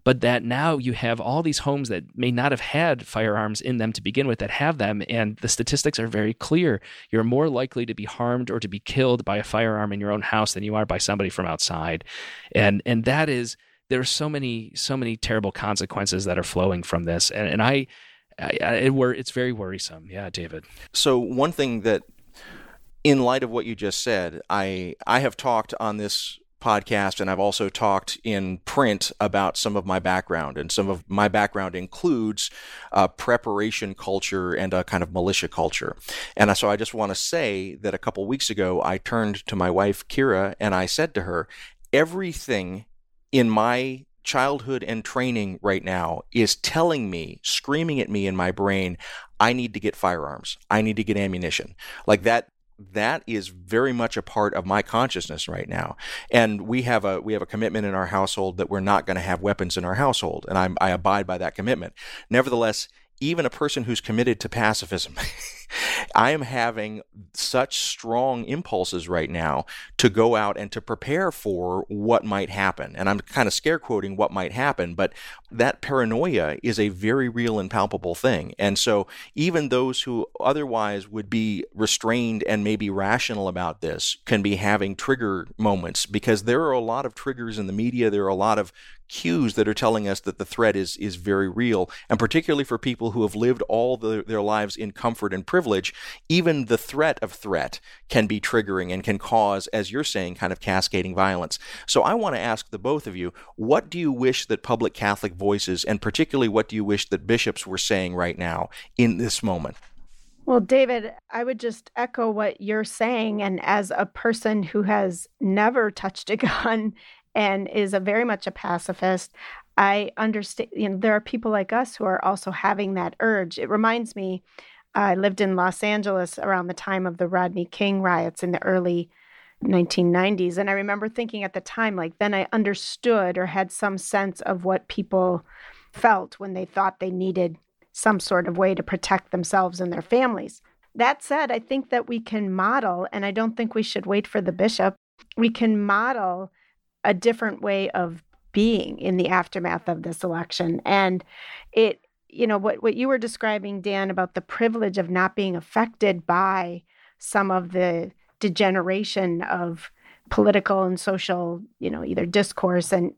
but that now you have all these homes that may not have had firearms in them to begin with that have them and the statistics are very clear you're more likely to be harmed or to be killed by a firearm in your own house than you are by somebody from outside and and that is there's so many so many terrible consequences that are flowing from this, and, and I, I it were it's very worrisome. Yeah, David.
So one thing that, in light of what you just said, I I have talked on this podcast and I've also talked in print about some of my background. And some of my background includes uh, preparation culture and a kind of militia culture. And so I just want to say that a couple weeks ago, I turned to my wife, Kira, and I said to her, everything in my childhood and training right now is telling me, screaming at me in my brain, I need to get firearms. I need to get ammunition. Like that that is very much a part of my consciousness right now. And we have a we have a commitment in our household that we're not going to have weapons in our household and I'm, i abide by that commitment. Nevertheless even a person who's committed to pacifism, I am having such strong impulses right now to go out and to prepare for what might happen. And I'm kind of scare quoting what might happen, but that paranoia is a very real and palpable thing. And so even those who otherwise would be restrained and maybe rational about this can be having trigger moments because there are a lot of triggers in the media. There are a lot of cues that are telling us that the threat is is very real and particularly for people who have lived all the, their lives in comfort and privilege even the threat of threat can be triggering and can cause as you're saying kind of cascading violence so i want to ask the both of you what do you wish that public catholic voices and particularly what do you wish that bishops were saying right now in this moment
well, David, I would just echo what you're saying. And as a person who has never touched a gun and is a very much a pacifist. I understand, you know, there are people like us who are also having that urge. It reminds me, I lived in Los Angeles around the time of the Rodney King riots in the early 1990s. And I remember thinking at the time, like, then I understood or had some sense of what people felt when they thought they needed some sort of way to protect themselves and their families. That said, I think that we can model, and I don't think we should wait for the bishop, we can model a different way of being in the aftermath of this election. And it, you know, what, what you were describing, Dan, about the privilege of not being affected by some of the degeneration of political and social, you know, either discourse and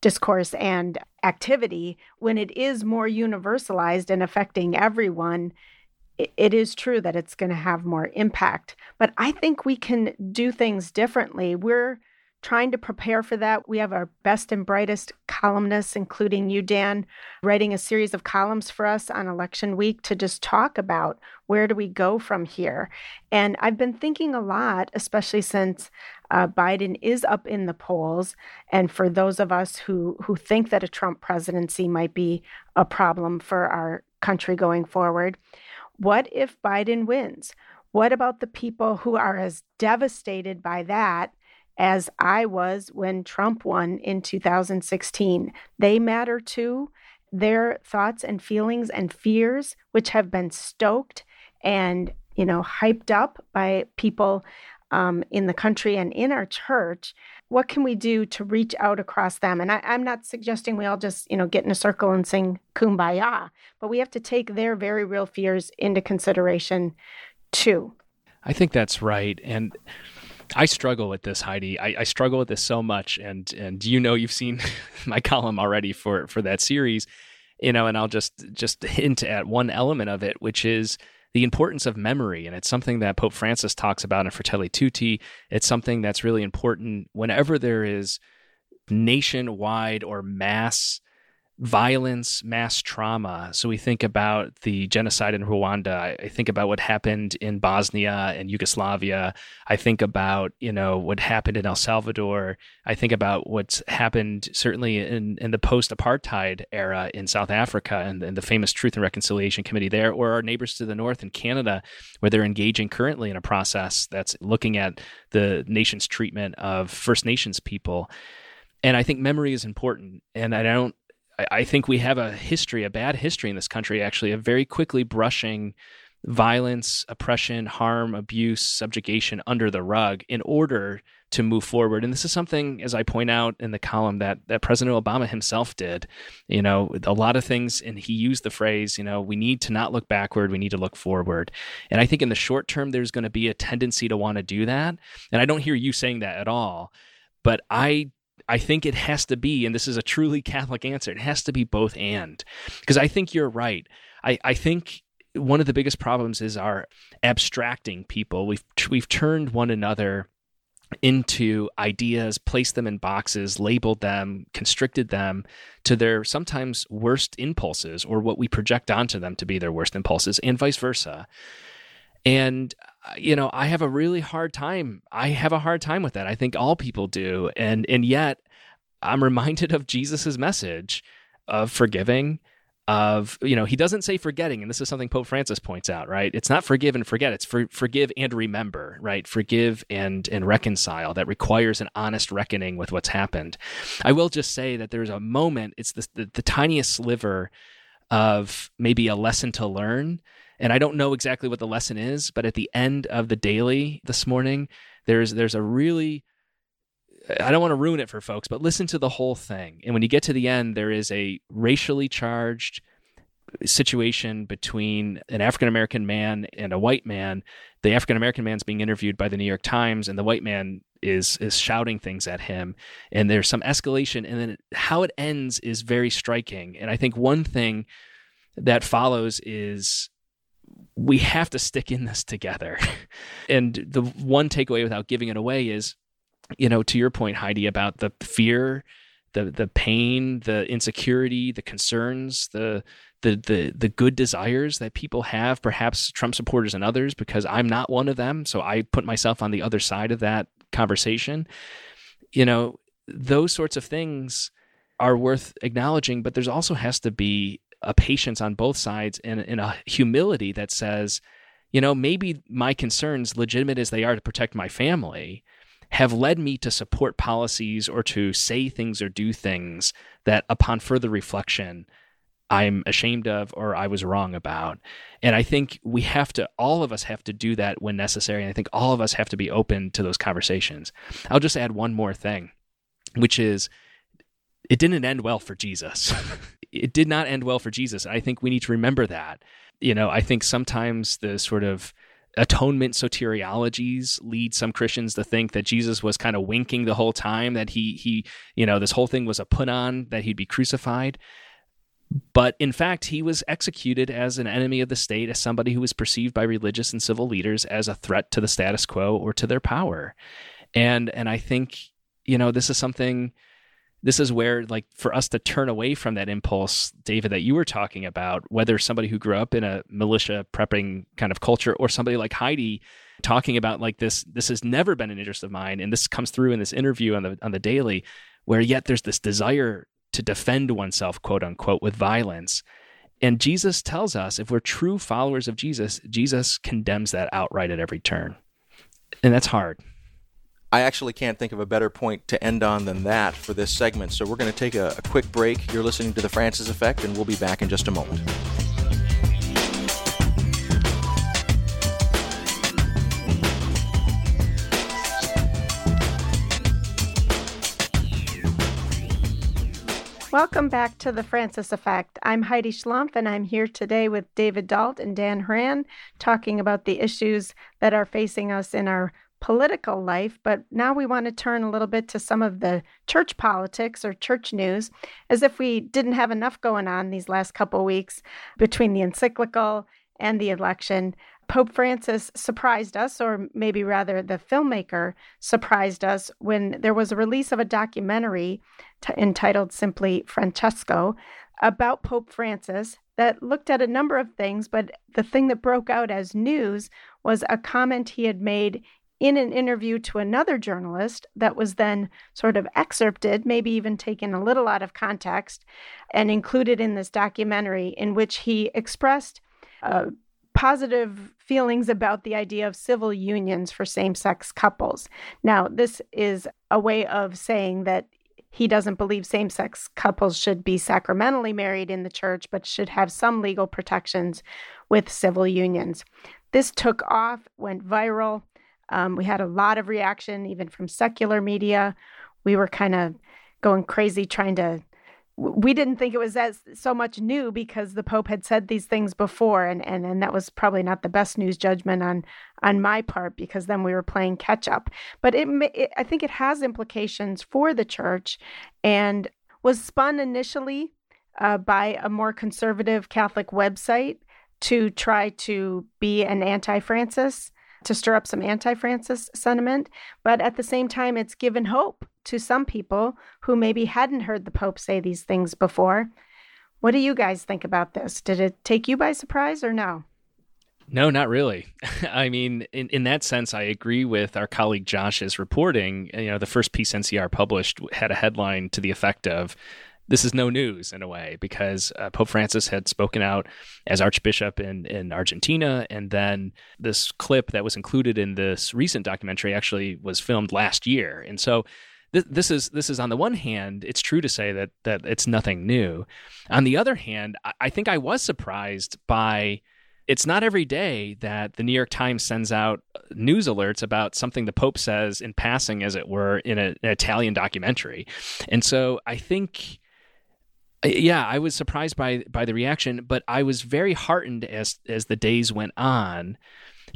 discourse and activity, when it is more universalized and affecting everyone, it is true that it's going to have more impact. But I think we can do things differently. We're trying to prepare for that. We have our best and brightest columnists, including you, Dan, writing a series of columns for us on election week to just talk about where do we go from here. And I've been thinking a lot, especially since uh, Biden is up in the polls, and for those of us who who think that a Trump presidency might be a problem for our country going forward. What if Biden wins? What about the people who are as devastated by that as I was when Trump won in 2016. They matter too. Their thoughts and feelings and fears, which have been stoked and you know hyped up by people um, in the country and in our church what can we do to reach out across them and I, i'm not suggesting we all just you know get in a circle and sing kumbaya but we have to take their very real fears into consideration too
i think that's right and I struggle with this, Heidi. I, I, struggle with this so much, and and you know you've seen my column already for for that series, you know, and I'll just just hint at one element of it, which is the importance of memory. And it's something that Pope Francis talks about in Fratelli Tutti. It's something that's really important whenever there is nationwide or mass violence, mass trauma. So we think about the genocide in Rwanda. I think about what happened in Bosnia and Yugoslavia. I think about, you know, what happened in El Salvador. I think about what's happened certainly in, in the post apartheid era in South Africa and, and the famous Truth and Reconciliation Committee there, or our neighbors to the north in Canada, where they're engaging currently in a process that's looking at the nation's treatment of First Nations people. And I think memory is important. And I don't I think we have a history, a bad history in this country, actually, of very quickly brushing violence, oppression, harm, abuse, subjugation under the rug in order to move forward. And this is something, as I point out in the column, that, that President Obama himself did. You know, a lot of things, and he used the phrase, you know, we need to not look backward, we need to look forward. And I think in the short term, there's going to be a tendency to want to do that. And I don't hear you saying that at all. But I I think it has to be, and this is a truly Catholic answer, it has to be both and. Because I think you're right. I, I think one of the biggest problems is our abstracting people. We've we've turned one another into ideas, placed them in boxes, labeled them, constricted them to their sometimes worst impulses or what we project onto them to be their worst impulses, and vice versa. And you know, I have a really hard time. I have a hard time with that. I think all people do. And and yet I'm reminded of Jesus's message of forgiving of you know he doesn't say forgetting and this is something pope francis points out right it's not forgive and forget it's for, forgive and remember right forgive and and reconcile that requires an honest reckoning with what's happened i will just say that there's a moment it's the, the, the tiniest sliver of maybe a lesson to learn and I don't know exactly what the lesson is, but at the end of the daily this morning, there's there's a really I don't want to ruin it for folks, but listen to the whole thing. And when you get to the end, there is a racially charged situation between an African American man and a white man. The African American man's being interviewed by the New York Times, and the white man is is shouting things at him. And there's some escalation, and then how it ends is very striking. And I think one thing that follows is we have to stick in this together. and the one takeaway without giving it away is, you know, to your point, Heidi, about the fear, the the pain, the insecurity, the concerns, the the the the good desires that people have, perhaps Trump supporters and others, because I'm not one of them. So I put myself on the other side of that conversation. You know, those sorts of things are worth acknowledging, but there's also has to be a patience on both sides and, and a humility that says, you know, maybe my concerns, legitimate as they are to protect my family, have led me to support policies or to say things or do things that upon further reflection I'm ashamed of or I was wrong about. And I think we have to, all of us have to do that when necessary. And I think all of us have to be open to those conversations. I'll just add one more thing, which is it didn't end well for Jesus. it did not end well for Jesus. I think we need to remember that. You know, I think sometimes the sort of atonement soteriologies lead some Christians to think that Jesus was kind of winking the whole time that he he you know this whole thing was a put on that he'd be crucified. But in fact, he was executed as an enemy of the state, as somebody who was perceived by religious and civil leaders as a threat to the status quo or to their power. And and I think you know this is something this is where like for us to turn away from that impulse david that you were talking about whether somebody who grew up in a militia prepping kind of culture or somebody like heidi talking about like this this has never been an interest of mine and this comes through in this interview on the on the daily where yet there's this desire to defend oneself quote unquote with violence. And jesus tells us if we're true followers of jesus jesus condemns that outright at every turn. And that's hard
I actually can't think of a better point to end on than that for this segment. So we're going to take a, a quick break. You're listening to The Francis Effect, and we'll be back in just a moment.
Welcome back to the Francis Effect. I'm Heidi Schlumpf, and I'm here today with David Dault and Dan Horan talking about the issues that are facing us in our political life. But now we want to turn a little bit to some of the church politics or church news, as if we didn't have enough going on these last couple weeks between the encyclical and the election. Pope Francis surprised us, or maybe rather the filmmaker surprised us, when there was a release of a documentary t- entitled simply Francesco about Pope Francis that looked at a number of things, but the thing that broke out as news was a comment he had made in an interview to another journalist that was then sort of excerpted, maybe even taken a little out of context, and included in this documentary, in which he expressed uh, positive feelings about the idea of civil unions for same sex couples. Now, this is a way of saying that he doesn't believe same sex couples should be sacramentally married in the church, but should have some legal protections with civil unions. This took off, went viral. Um, we had a lot of reaction, even from secular media. We were kind of going crazy trying to we didn't think it was as so much new because the pope had said these things before and, and and that was probably not the best news judgment on on my part because then we were playing catch up but it, it i think it has implications for the church and was spun initially uh, by a more conservative catholic website to try to be an anti-francis to stir up some anti Francis sentiment. But at the same time, it's given hope to some people who maybe hadn't heard the Pope say these things before. What do you guys think about this? Did it take you by surprise or no?
No, not really. I mean, in, in that sense, I agree with our colleague Josh's reporting. You know, the first piece NCR published had a headline to the effect of this is no news in a way because uh, Pope Francis had spoken out as Archbishop in, in Argentina. And then this clip that was included in this recent documentary actually was filmed last year. And so th- this is this is on the one hand, it's true to say that that it's nothing new. On the other hand, I, I think I was surprised by it's not every day that the New York Times sends out news alerts about something the Pope says in passing, as it were, in a, an Italian documentary. And so I think yeah, I was surprised by by the reaction, but I was very heartened as as the days went on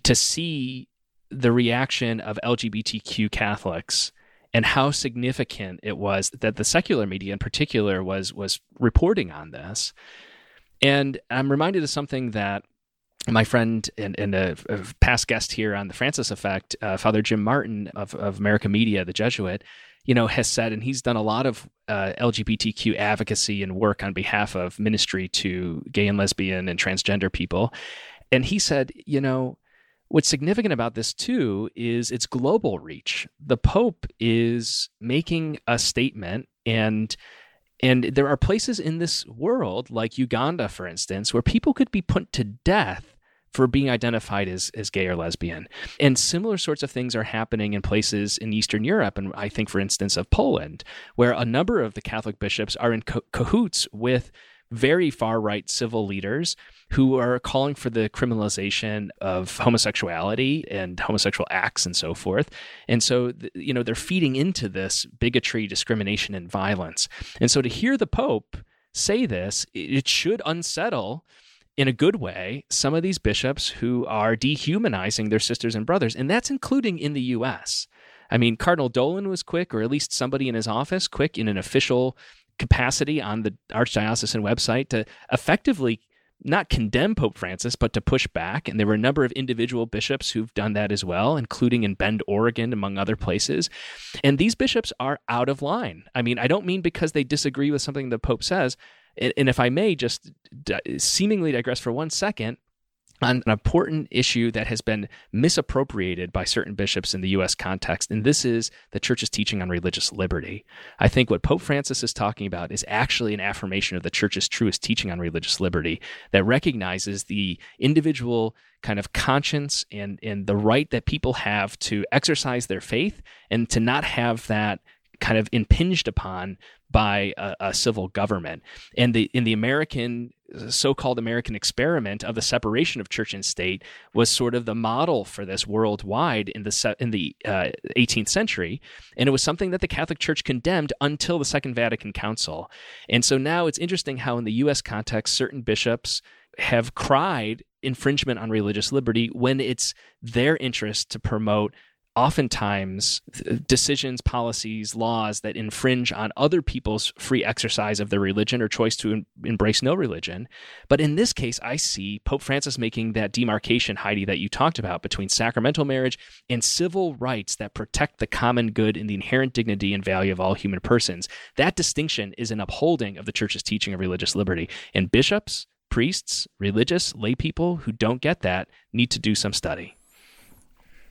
to see the reaction of LGBTQ Catholics and how significant it was that the secular media in particular was was reporting on this. And I'm reminded of something that my friend and, and a, a, past guest here on the Francis Effect, uh, Father Jim Martin of, of America Media, the Jesuit, you know, has said, and he's done a lot of uh, LGBTQ advocacy and work on behalf of ministry to gay and lesbian and transgender people. And he said, you know, what's significant about this too is its global reach. The Pope is making a statement and and there are places in this world, like Uganda, for instance, where people could be put to death for being identified as, as gay or lesbian. And similar sorts of things are happening in places in Eastern Europe. And I think, for instance, of Poland, where a number of the Catholic bishops are in co- cahoots with very far right civil leaders who are calling for the criminalization of homosexuality and homosexual acts and so forth. And so, you know, they're feeding into this bigotry, discrimination, and violence. And so to hear the Pope say this, it should unsettle in a good way some of these bishops who are dehumanizing their sisters and brothers, and that's including in the U.S. I mean, Cardinal Dolan was quick, or at least somebody in his office, quick in an official capacity on the archdiocesan website to effectively not condemn Pope Francis, but to push back. And there were a number of individual bishops who've done that as well, including in Bend, Oregon, among other places. And these bishops are out of line. I mean, I don't mean because they disagree with something the Pope says. And, if I may just seemingly digress for one second, on an important issue that has been misappropriated by certain bishops in the U.S. context, and this is the church's teaching on religious liberty. I think what Pope Francis is talking about is actually an affirmation of the church's truest teaching on religious liberty that recognizes the individual kind of conscience and, and the right that people have to exercise their faith and to not have that kind of impinged upon by a, a, civil government. And the in the American so-called American experiment of the separation of church and state was sort of the model for this worldwide in the in the uh, 18th century, and it was something that the Catholic Church condemned until the Second Vatican Council. And so now it's interesting how in the U.S. context, certain bishops have cried infringement on religious liberty when it's their interest to promote oftentimes decisions, policies, laws that infringe on other people's free exercise of their religion or choice to em- embrace no religion. But in this case, I see Pope Francis making that demarcation, Heidi, that you talked about between sacramental marriage and civil rights that protect the common good and the inherent dignity and value of all human persons. That distinction is an upholding of the church's teaching of religious liberty. And bishops, priests, religious, lay people who don't get that need to do some study.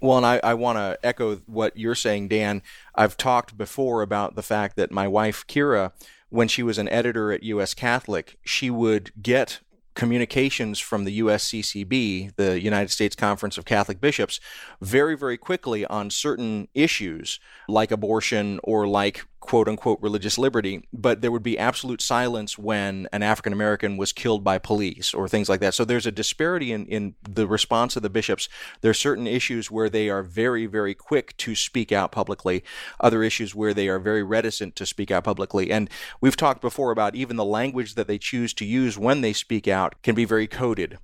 Well, and I, I want to echo what you're saying, Dan. I've talked before about the fact that my wife, Kira, when she was an editor at US Catholic, she would get communications from the USCCB, the United States Conference of Catholic Bishops, very, very quickly on certain issues like abortion or like quote unquote religious liberty, but there would be absolute silence when an African American was killed by police or things like that. So there's a disparity in, in the response of the bishops. There are certain issues where they are very, very quick to speak out publicly, other issues where they are very reticent to speak out publicly. And we've talked before about even the language that they choose to use when they speak out can be very coded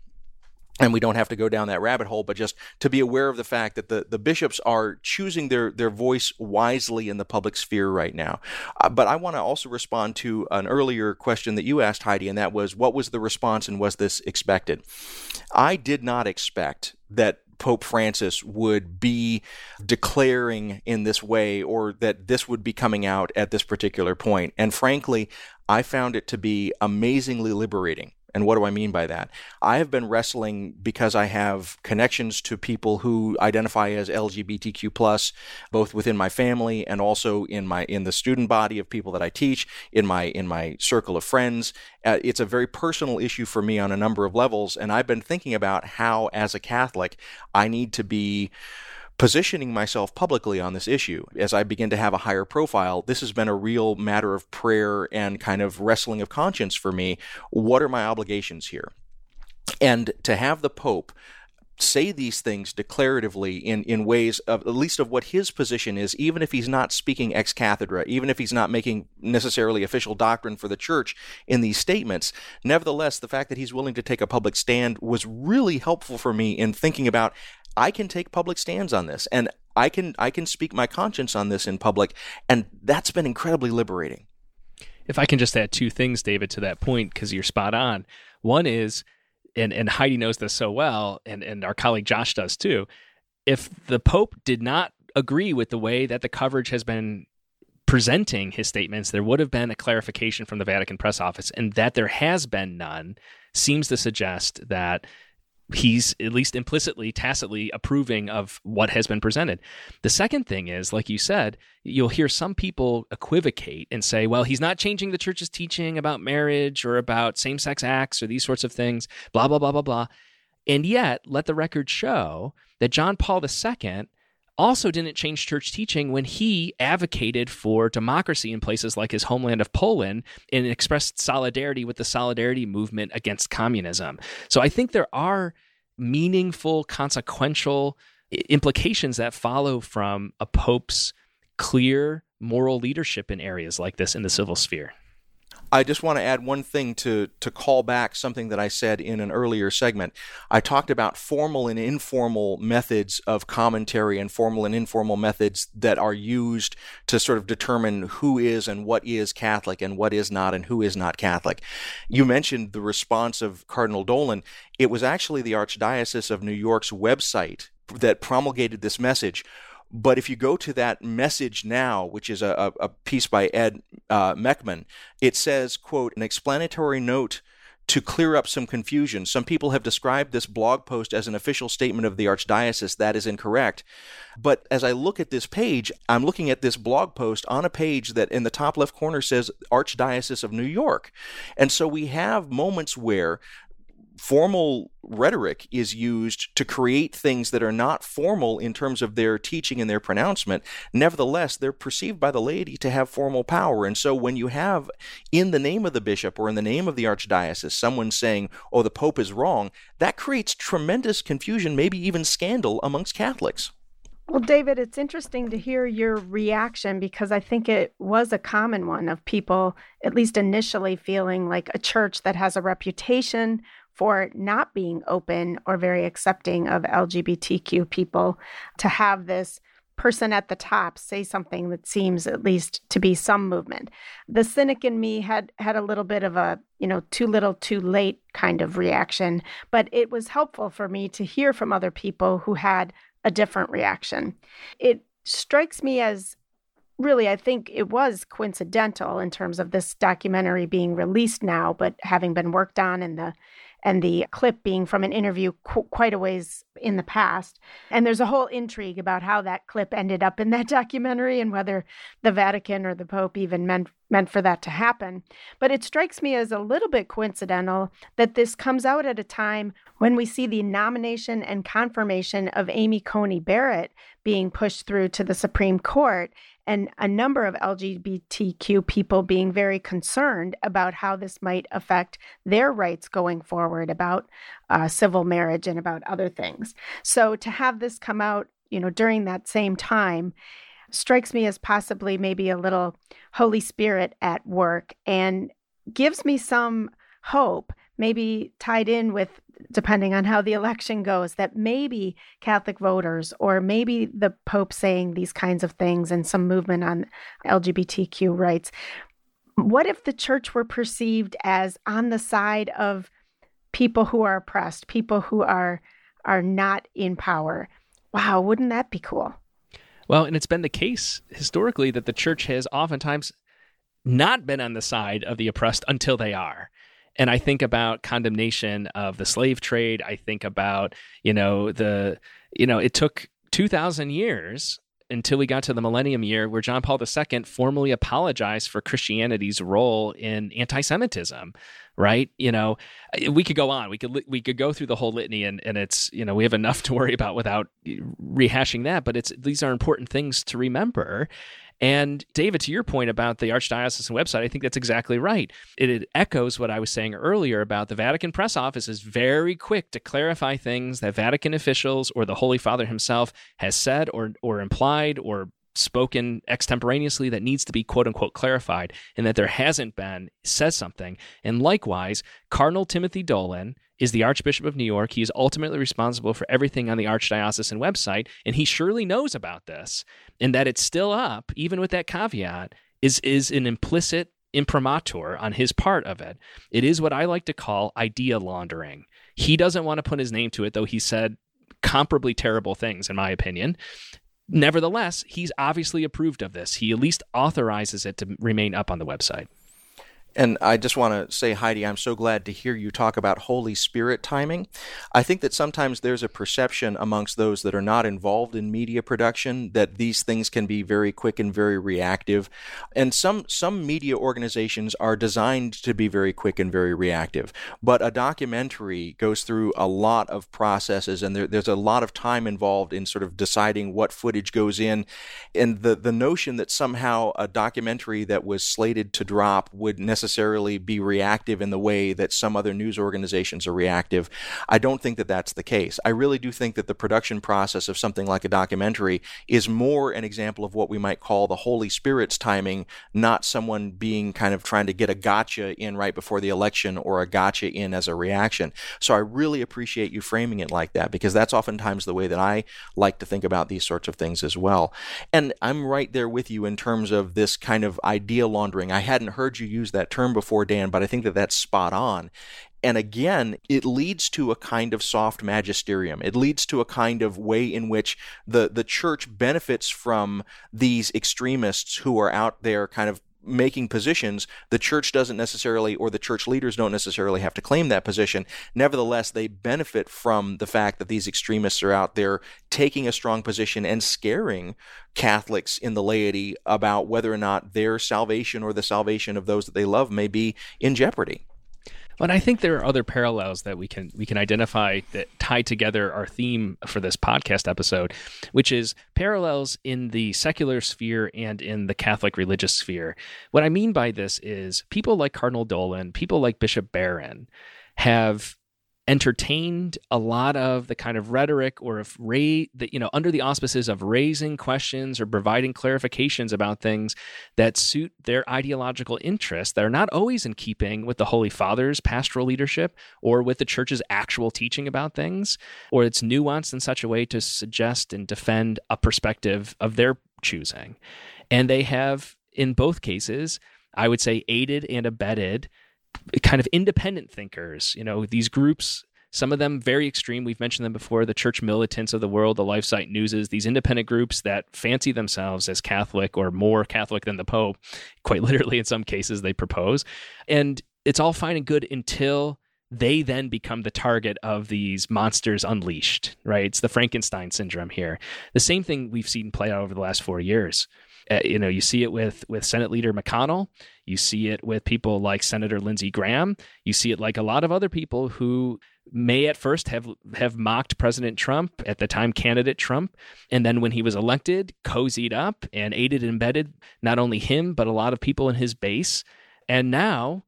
and we don't have to go down that rabbit hole, but just to be aware of the fact that the, the bishops are choosing their, their voice wisely in the public sphere right now. Uh, but I want to also respond to an earlier question that you asked, Heidi, and that was what was the response and was this expected? I did not expect that Pope Francis would be declaring in this way or that this would be coming out at this particular point. And frankly, I found it to be amazingly liberating and what do I mean by that? I have been wrestling because I have connections to people who identify as LGBTQ plus, both within my family and also in my in the student body of people that I teach, in my in my circle of friends. Uh, it's a very personal issue for me on a number of levels, and I've been thinking about how, as a Catholic, I need to be positioning myself publicly on this issue. As I begin to have a higher profile, this has been a real matter of prayer and kind of wrestling of conscience for me. What are my obligations here? And to have the Pope say these things declaratively in, in ways of at least of what his position is, even if he's not speaking ex cathedra, even if he's not making necessarily official doctrine for the church in these statements. Nevertheless, the fact that he's willing to take a public stand was really helpful for me in thinking about I can take public stands on this and I can I can speak my conscience on this in public and that's been incredibly liberating.
If I can just add two things David to that point cuz you're spot on. One is and and Heidi knows this so well and and our colleague Josh does too. If the pope did not agree with the way that the coverage has been presenting his statements, there would have been a clarification from the Vatican press office, and that there has been none seems to suggest that he's at least implicitly, tacitly approving of what has been presented. The second thing is, like you said, you'll hear some people equivocate and say, well, he's not changing the church's teaching about marriage or about same sex acts or these sorts of things, blah, blah, blah, blah, blah. And yet, let the record show that John Paul II also didn't change church teaching when he advocated for democracy in places like his homeland of Poland and expressed solidarity with the solidarity movement against communism. So I think there are meaningful, consequential implications that follow from a pope's clear moral leadership in areas like this in the civil sphere.
I just want to add one thing to, to call back something that I said in an earlier segment. I talked about formal and informal methods of commentary and formal and informal methods that are used to sort of determine who is and what is Catholic and what is not and who is not Catholic. You mentioned the response of Cardinal Dolan. It was actually the Archdiocese of New York's website that promulgated this message but if you go to that message now, which is a, a piece by Ed uh, Mechmann, it says, quote, an explanatory note to clear up some confusion. Some people have described this blog post as an official statement of the Archdiocese. That is incorrect. But as I look at this page, I'm looking at this blog post on a page that in the top left corner says Archdiocese of New York. And so we have moments where formal rhetoric is used to create things that are not formal in terms of their teaching and their pronouncement. Nevertheless, they're perceived by the laity to have formal power. And so when you have, in the name of the bishop or in the name of the archdiocese, someone saying, oh, the Pope is wrong, that creates tremendous confusion, maybe even scandal amongst Catholics.
Well, David, it's interesting to hear your reaction because I think it was a common one of people, at least initially, feeling like a church that has a reputation for not being open or very accepting of LGBTQ people to have this person at the top say something that seems at least to be some movement. The cynic in me had had a little bit of a, you know, too little too late kind of reaction, but it was helpful for me to hear from other people who had a different reaction. It strikes me as really, I think it was coincidental in terms of this documentary being released now, but having been worked on in the and the clip being from an interview qu- quite a ways in the past. And there's a whole intrigue about how that clip ended up in that documentary and whether the Vatican or the Pope even meant meant for that to happen. But it strikes me as a little bit coincidental that this comes out at a time when we see the nomination and confirmation of Amy Coney Barrett being pushed through to the Supreme Court and a number of LGBTQ people being very concerned about how this might affect their rights going forward about uh, civil marriage and about other things. So to have this come out, you know, during that same time strikes me as possibly maybe a little Holy Spirit at work and gives me some hope, maybe tied in with depending on how the election goes, that maybe Catholic voters or maybe the Pope saying these kinds of things and some movement on LGBTQ rights. What if the church were perceived as on the side of people who are oppressed, people who are are not in power? Wow, wouldn't that be cool?
Well, and it's been the case historically that the church has oftentimes not been on the side of the oppressed until they are. And I think about condemnation of the slave trade. I think about, you know, the, you know, it took 2,000 years until we got to the millennium year where John Paul II formally apologized for Christianity's role in anti-Semitism, right? You know, we could go on. We could we could go through the whole litany and and it's, you know, we have enough to worry about without rehashing that, but it's these are important things to remember. And David, to your point about the Archdiocesan website, I think that's exactly right. It, it, echoes what I was saying earlier about the Vatican press office is very quick to clarify things that Vatican officials or the Holy Father himself has said or or implied or spoken extemporaneously that needs to be quote unquote clarified and that there hasn't been says something. And likewise, Cardinal Timothy Dolan is the Archbishop of New York. He is ultimately responsible for everything on the Archdiocesan website, and he surely knows about this. And that it's still up, even with that caveat, is is an implicit imprimatur on his part of it. It is what I like to call idea laundering. He doesn't want to put his name to it, though he said comparably terrible things, in my opinion. Nevertheless, he's obviously approved of this. He at least authorizes it to remain up on the website.
And I just want to say, Heidi, I'm so glad to hear you talk about Holy Spirit timing. I think that sometimes there's a perception amongst those that are not involved in media production that these things can be very quick and very reactive. And some some media organizations are designed to be very quick and very reactive. But a documentary goes through a lot of processes, and there, there's a lot of time involved in sort of deciding what footage goes in. And the the notion that somehow a documentary that was slated to drop would necessarily necessarily be reactive in the way that some other news organizations are reactive. I don't think that that's the case. I really do think that the production process of something like a documentary is more an example of what we might call the Holy Spirit's timing, not someone being kind of trying to get a gotcha in right before the election or a gotcha in as a reaction. So I really appreciate you framing it like that because that's oftentimes the way that I like to think about these sorts of things as well. And I'm right there with you in terms of this kind of idea laundering. I hadn't heard you use that term before, Dan, but I think that that's spot on. And again, it leads to a kind of soft magisterium. It leads to a kind of way in which the, the church benefits from these extremists who are out there kind of making positions, the church doesn't necessarily, or the church leaders don't necessarily have to claim that position. Nevertheless, they benefit from the fact that these extremists are out there taking a strong position and scaring Catholics in the laity about whether or not their salvation or the salvation of those that they love may be in jeopardy.
But I think there are other parallels that we can we can identify that tie together our theme for this podcast episode, which is parallels in the secular sphere and in the Catholic religious sphere. What I mean by this is people like Cardinal Dolan, people like Bishop Barron have entertained a lot of the kind of rhetoric or of ra- that you know under the auspices of raising questions or providing clarifications about things that suit their ideological interests that are not always in keeping with the holy father's pastoral leadership or with the church's actual teaching about things or it's nuanced in such a way to suggest and defend a perspective of their choosing. And they have in both cases i would say aided and abetted kind of independent thinkers, you know, these groups, some of them very extreme. We've mentioned them before the church militants of the world, the LifeSite Newses, these independent groups that fancy themselves as Catholic or more Catholic than the Pope, quite literally in some cases they propose. And it's all fine and good until they then become the target of these monsters unleashed, right? It's the Frankenstein syndrome here. The same thing we've seen play out over the last four years. Uh, you know, you see it with with Senate Leader McConnell. You see it with people like Senator Lindsey Graham. You see it like a lot of other people who may at first have have mocked President Trump at the time candidate Trump and then when he was elected cozied up and aided and embedded not only him but a lot of people in his base and now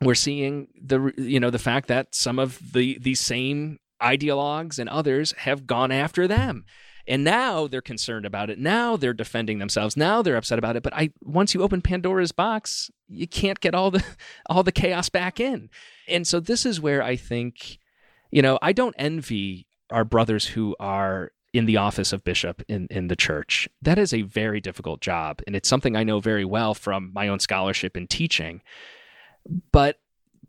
we're seeing the you know the fact that some of the these same ideologues and others have gone after them and now they're concerned about it. Now they're defending themselves. Now they're upset about it. But I once you open Pandora's box, you can't get all the all the chaos back in. And so this is where I think, you know, I don't envy our brothers who are in the office of bishop in, in the church. That is a very difficult job. And it's something I know very well from my own scholarship and teaching. But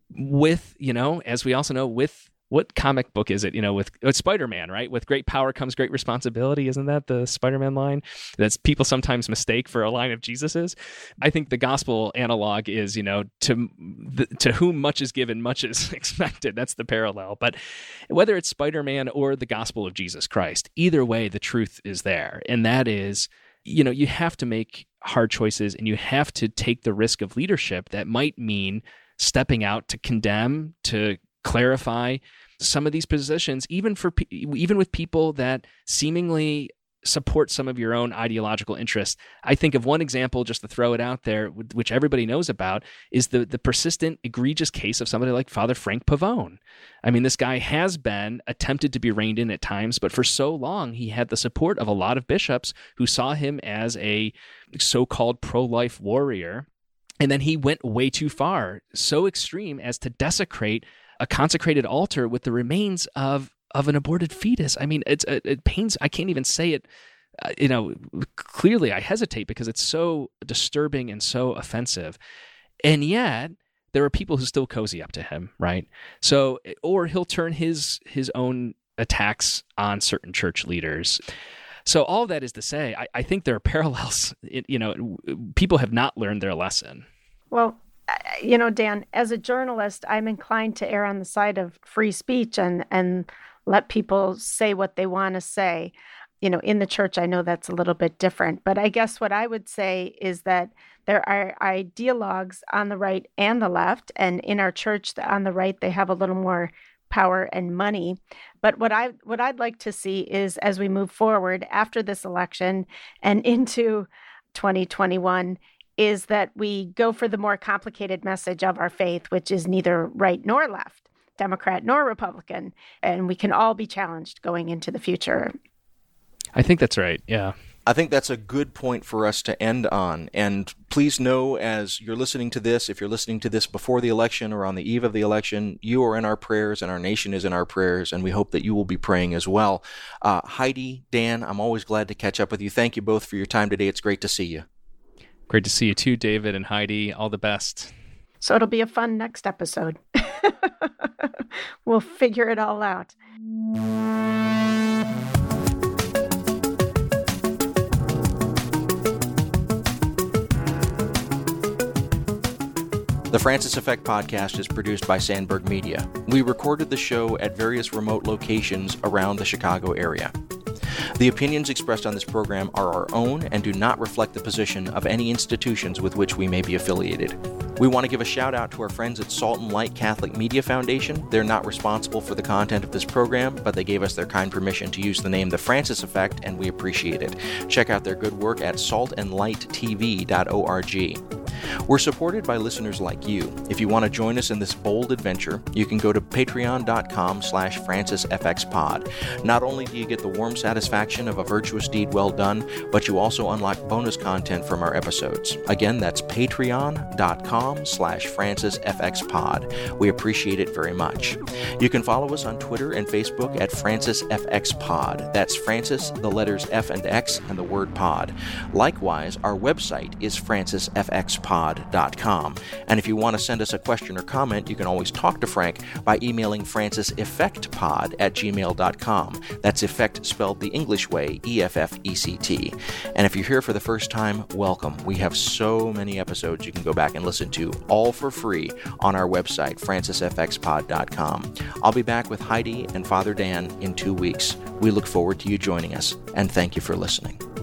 with, you know, as we also know, with what comic book is it? You know, with, oh, with Spider Man, right? With great power comes great responsibility. Isn't that the Spider Man line that people sometimes mistake for a line of Jesus's? I think the gospel analog is, you know, to the, to whom much is given, much is expected. That's the parallel. But whether it's Spider Man or the gospel of Jesus Christ, either way, the truth is there, and that is, you know, you have to make hard choices, and you have to take the risk of leadership that might mean stepping out to condemn, to clarify some of these positions, even for even with people that seemingly support some of your own ideological interests. I think of one example, just to throw it out there, which everybody knows about, is the the persistent, egregious case of somebody like Father Frank Pavone. I mean, this guy has been attempted to be reined in at times, but for so long he had the support of a lot of bishops who saw him as a so-called pro-life warrior. And then he went way too far, so extreme as to desecrate a consecrated altar with the remains of of an aborted fetus. I mean, it's it, it pains. I can't even say it. Uh, you know, clearly I hesitate because it's so disturbing and so offensive, and yet there are people who still cozy up to him, right? So, or he'll turn his his own attacks on certain church leaders. So all that is to say, I, I think there are parallels. you know, people have not learned their lesson.
Well, you know, Dan, as a journalist, I'm inclined to err on the side of free speech and and let people say what they want to say. You know, in the church, I know that's a little bit different, but I guess what I would say is that there are ideologues on the right and the left, and in our church, on the right, they have a little more power and money. But what I what I'd like to see is as we move forward after this election and into 2021 is that we go for the more complicated message of our faith, which is neither right nor left, Democrat nor Republican. And we can all be challenged going into the future.
I think that's right. Yeah.
I think that's a good point for us to end on. And please know, as you're listening to this, if you're listening to this before the election or on the eve of the election, you are in our prayers and our nation is in our prayers. And we hope that you will be praying as well. Uh, Heidi, Dan, I'm always glad to catch up with you. Thank you both for your time today. It's great to see you.
Great to see you too, David and Heidi. All the best.
So it'll be a fun next episode. we'll figure it all out.
The Francis Effect podcast is produced by Sandberg Media. We recorded the show at various remote locations around the Chicago area. The opinions expressed on this program are our own and do not reflect the position of any institutions with which we may be affiliated. We want to give a shout out to our friends at Salt and Light Catholic Media Foundation. They're not responsible for the content of this program, but they gave us their kind permission to use the name The Francis Effect, and we appreciate it. Check out their good work at saltandlighttv.org. We're supported by listeners like you. If you want to join us in this bold adventure, you can go to patreon.com slash francisfxpod. Not only do you get the warm satisfaction of a virtuous deed well done, but you also unlock bonus content from our episodes. Again, that's patreon.com slash francisfxpod. We appreciate it very much. You can follow us on Twitter and Facebook at francisfxpod. That's Francis, the letters F and X, and the word pod. Likewise, our website is francisfxpod.com. And if you want to send us a question or comment, you can always talk to Frank by emailing franciseffectpod at gmail.com. That's effect spelled the English way, E F F E C T. And if you're here for the first time, welcome. We have so many episodes you can go back and listen to, all for free, on our website, francisfxpod.com. I'll be back with Heidi and Father Dan in two weeks. We look forward to you joining us, and thank you for listening.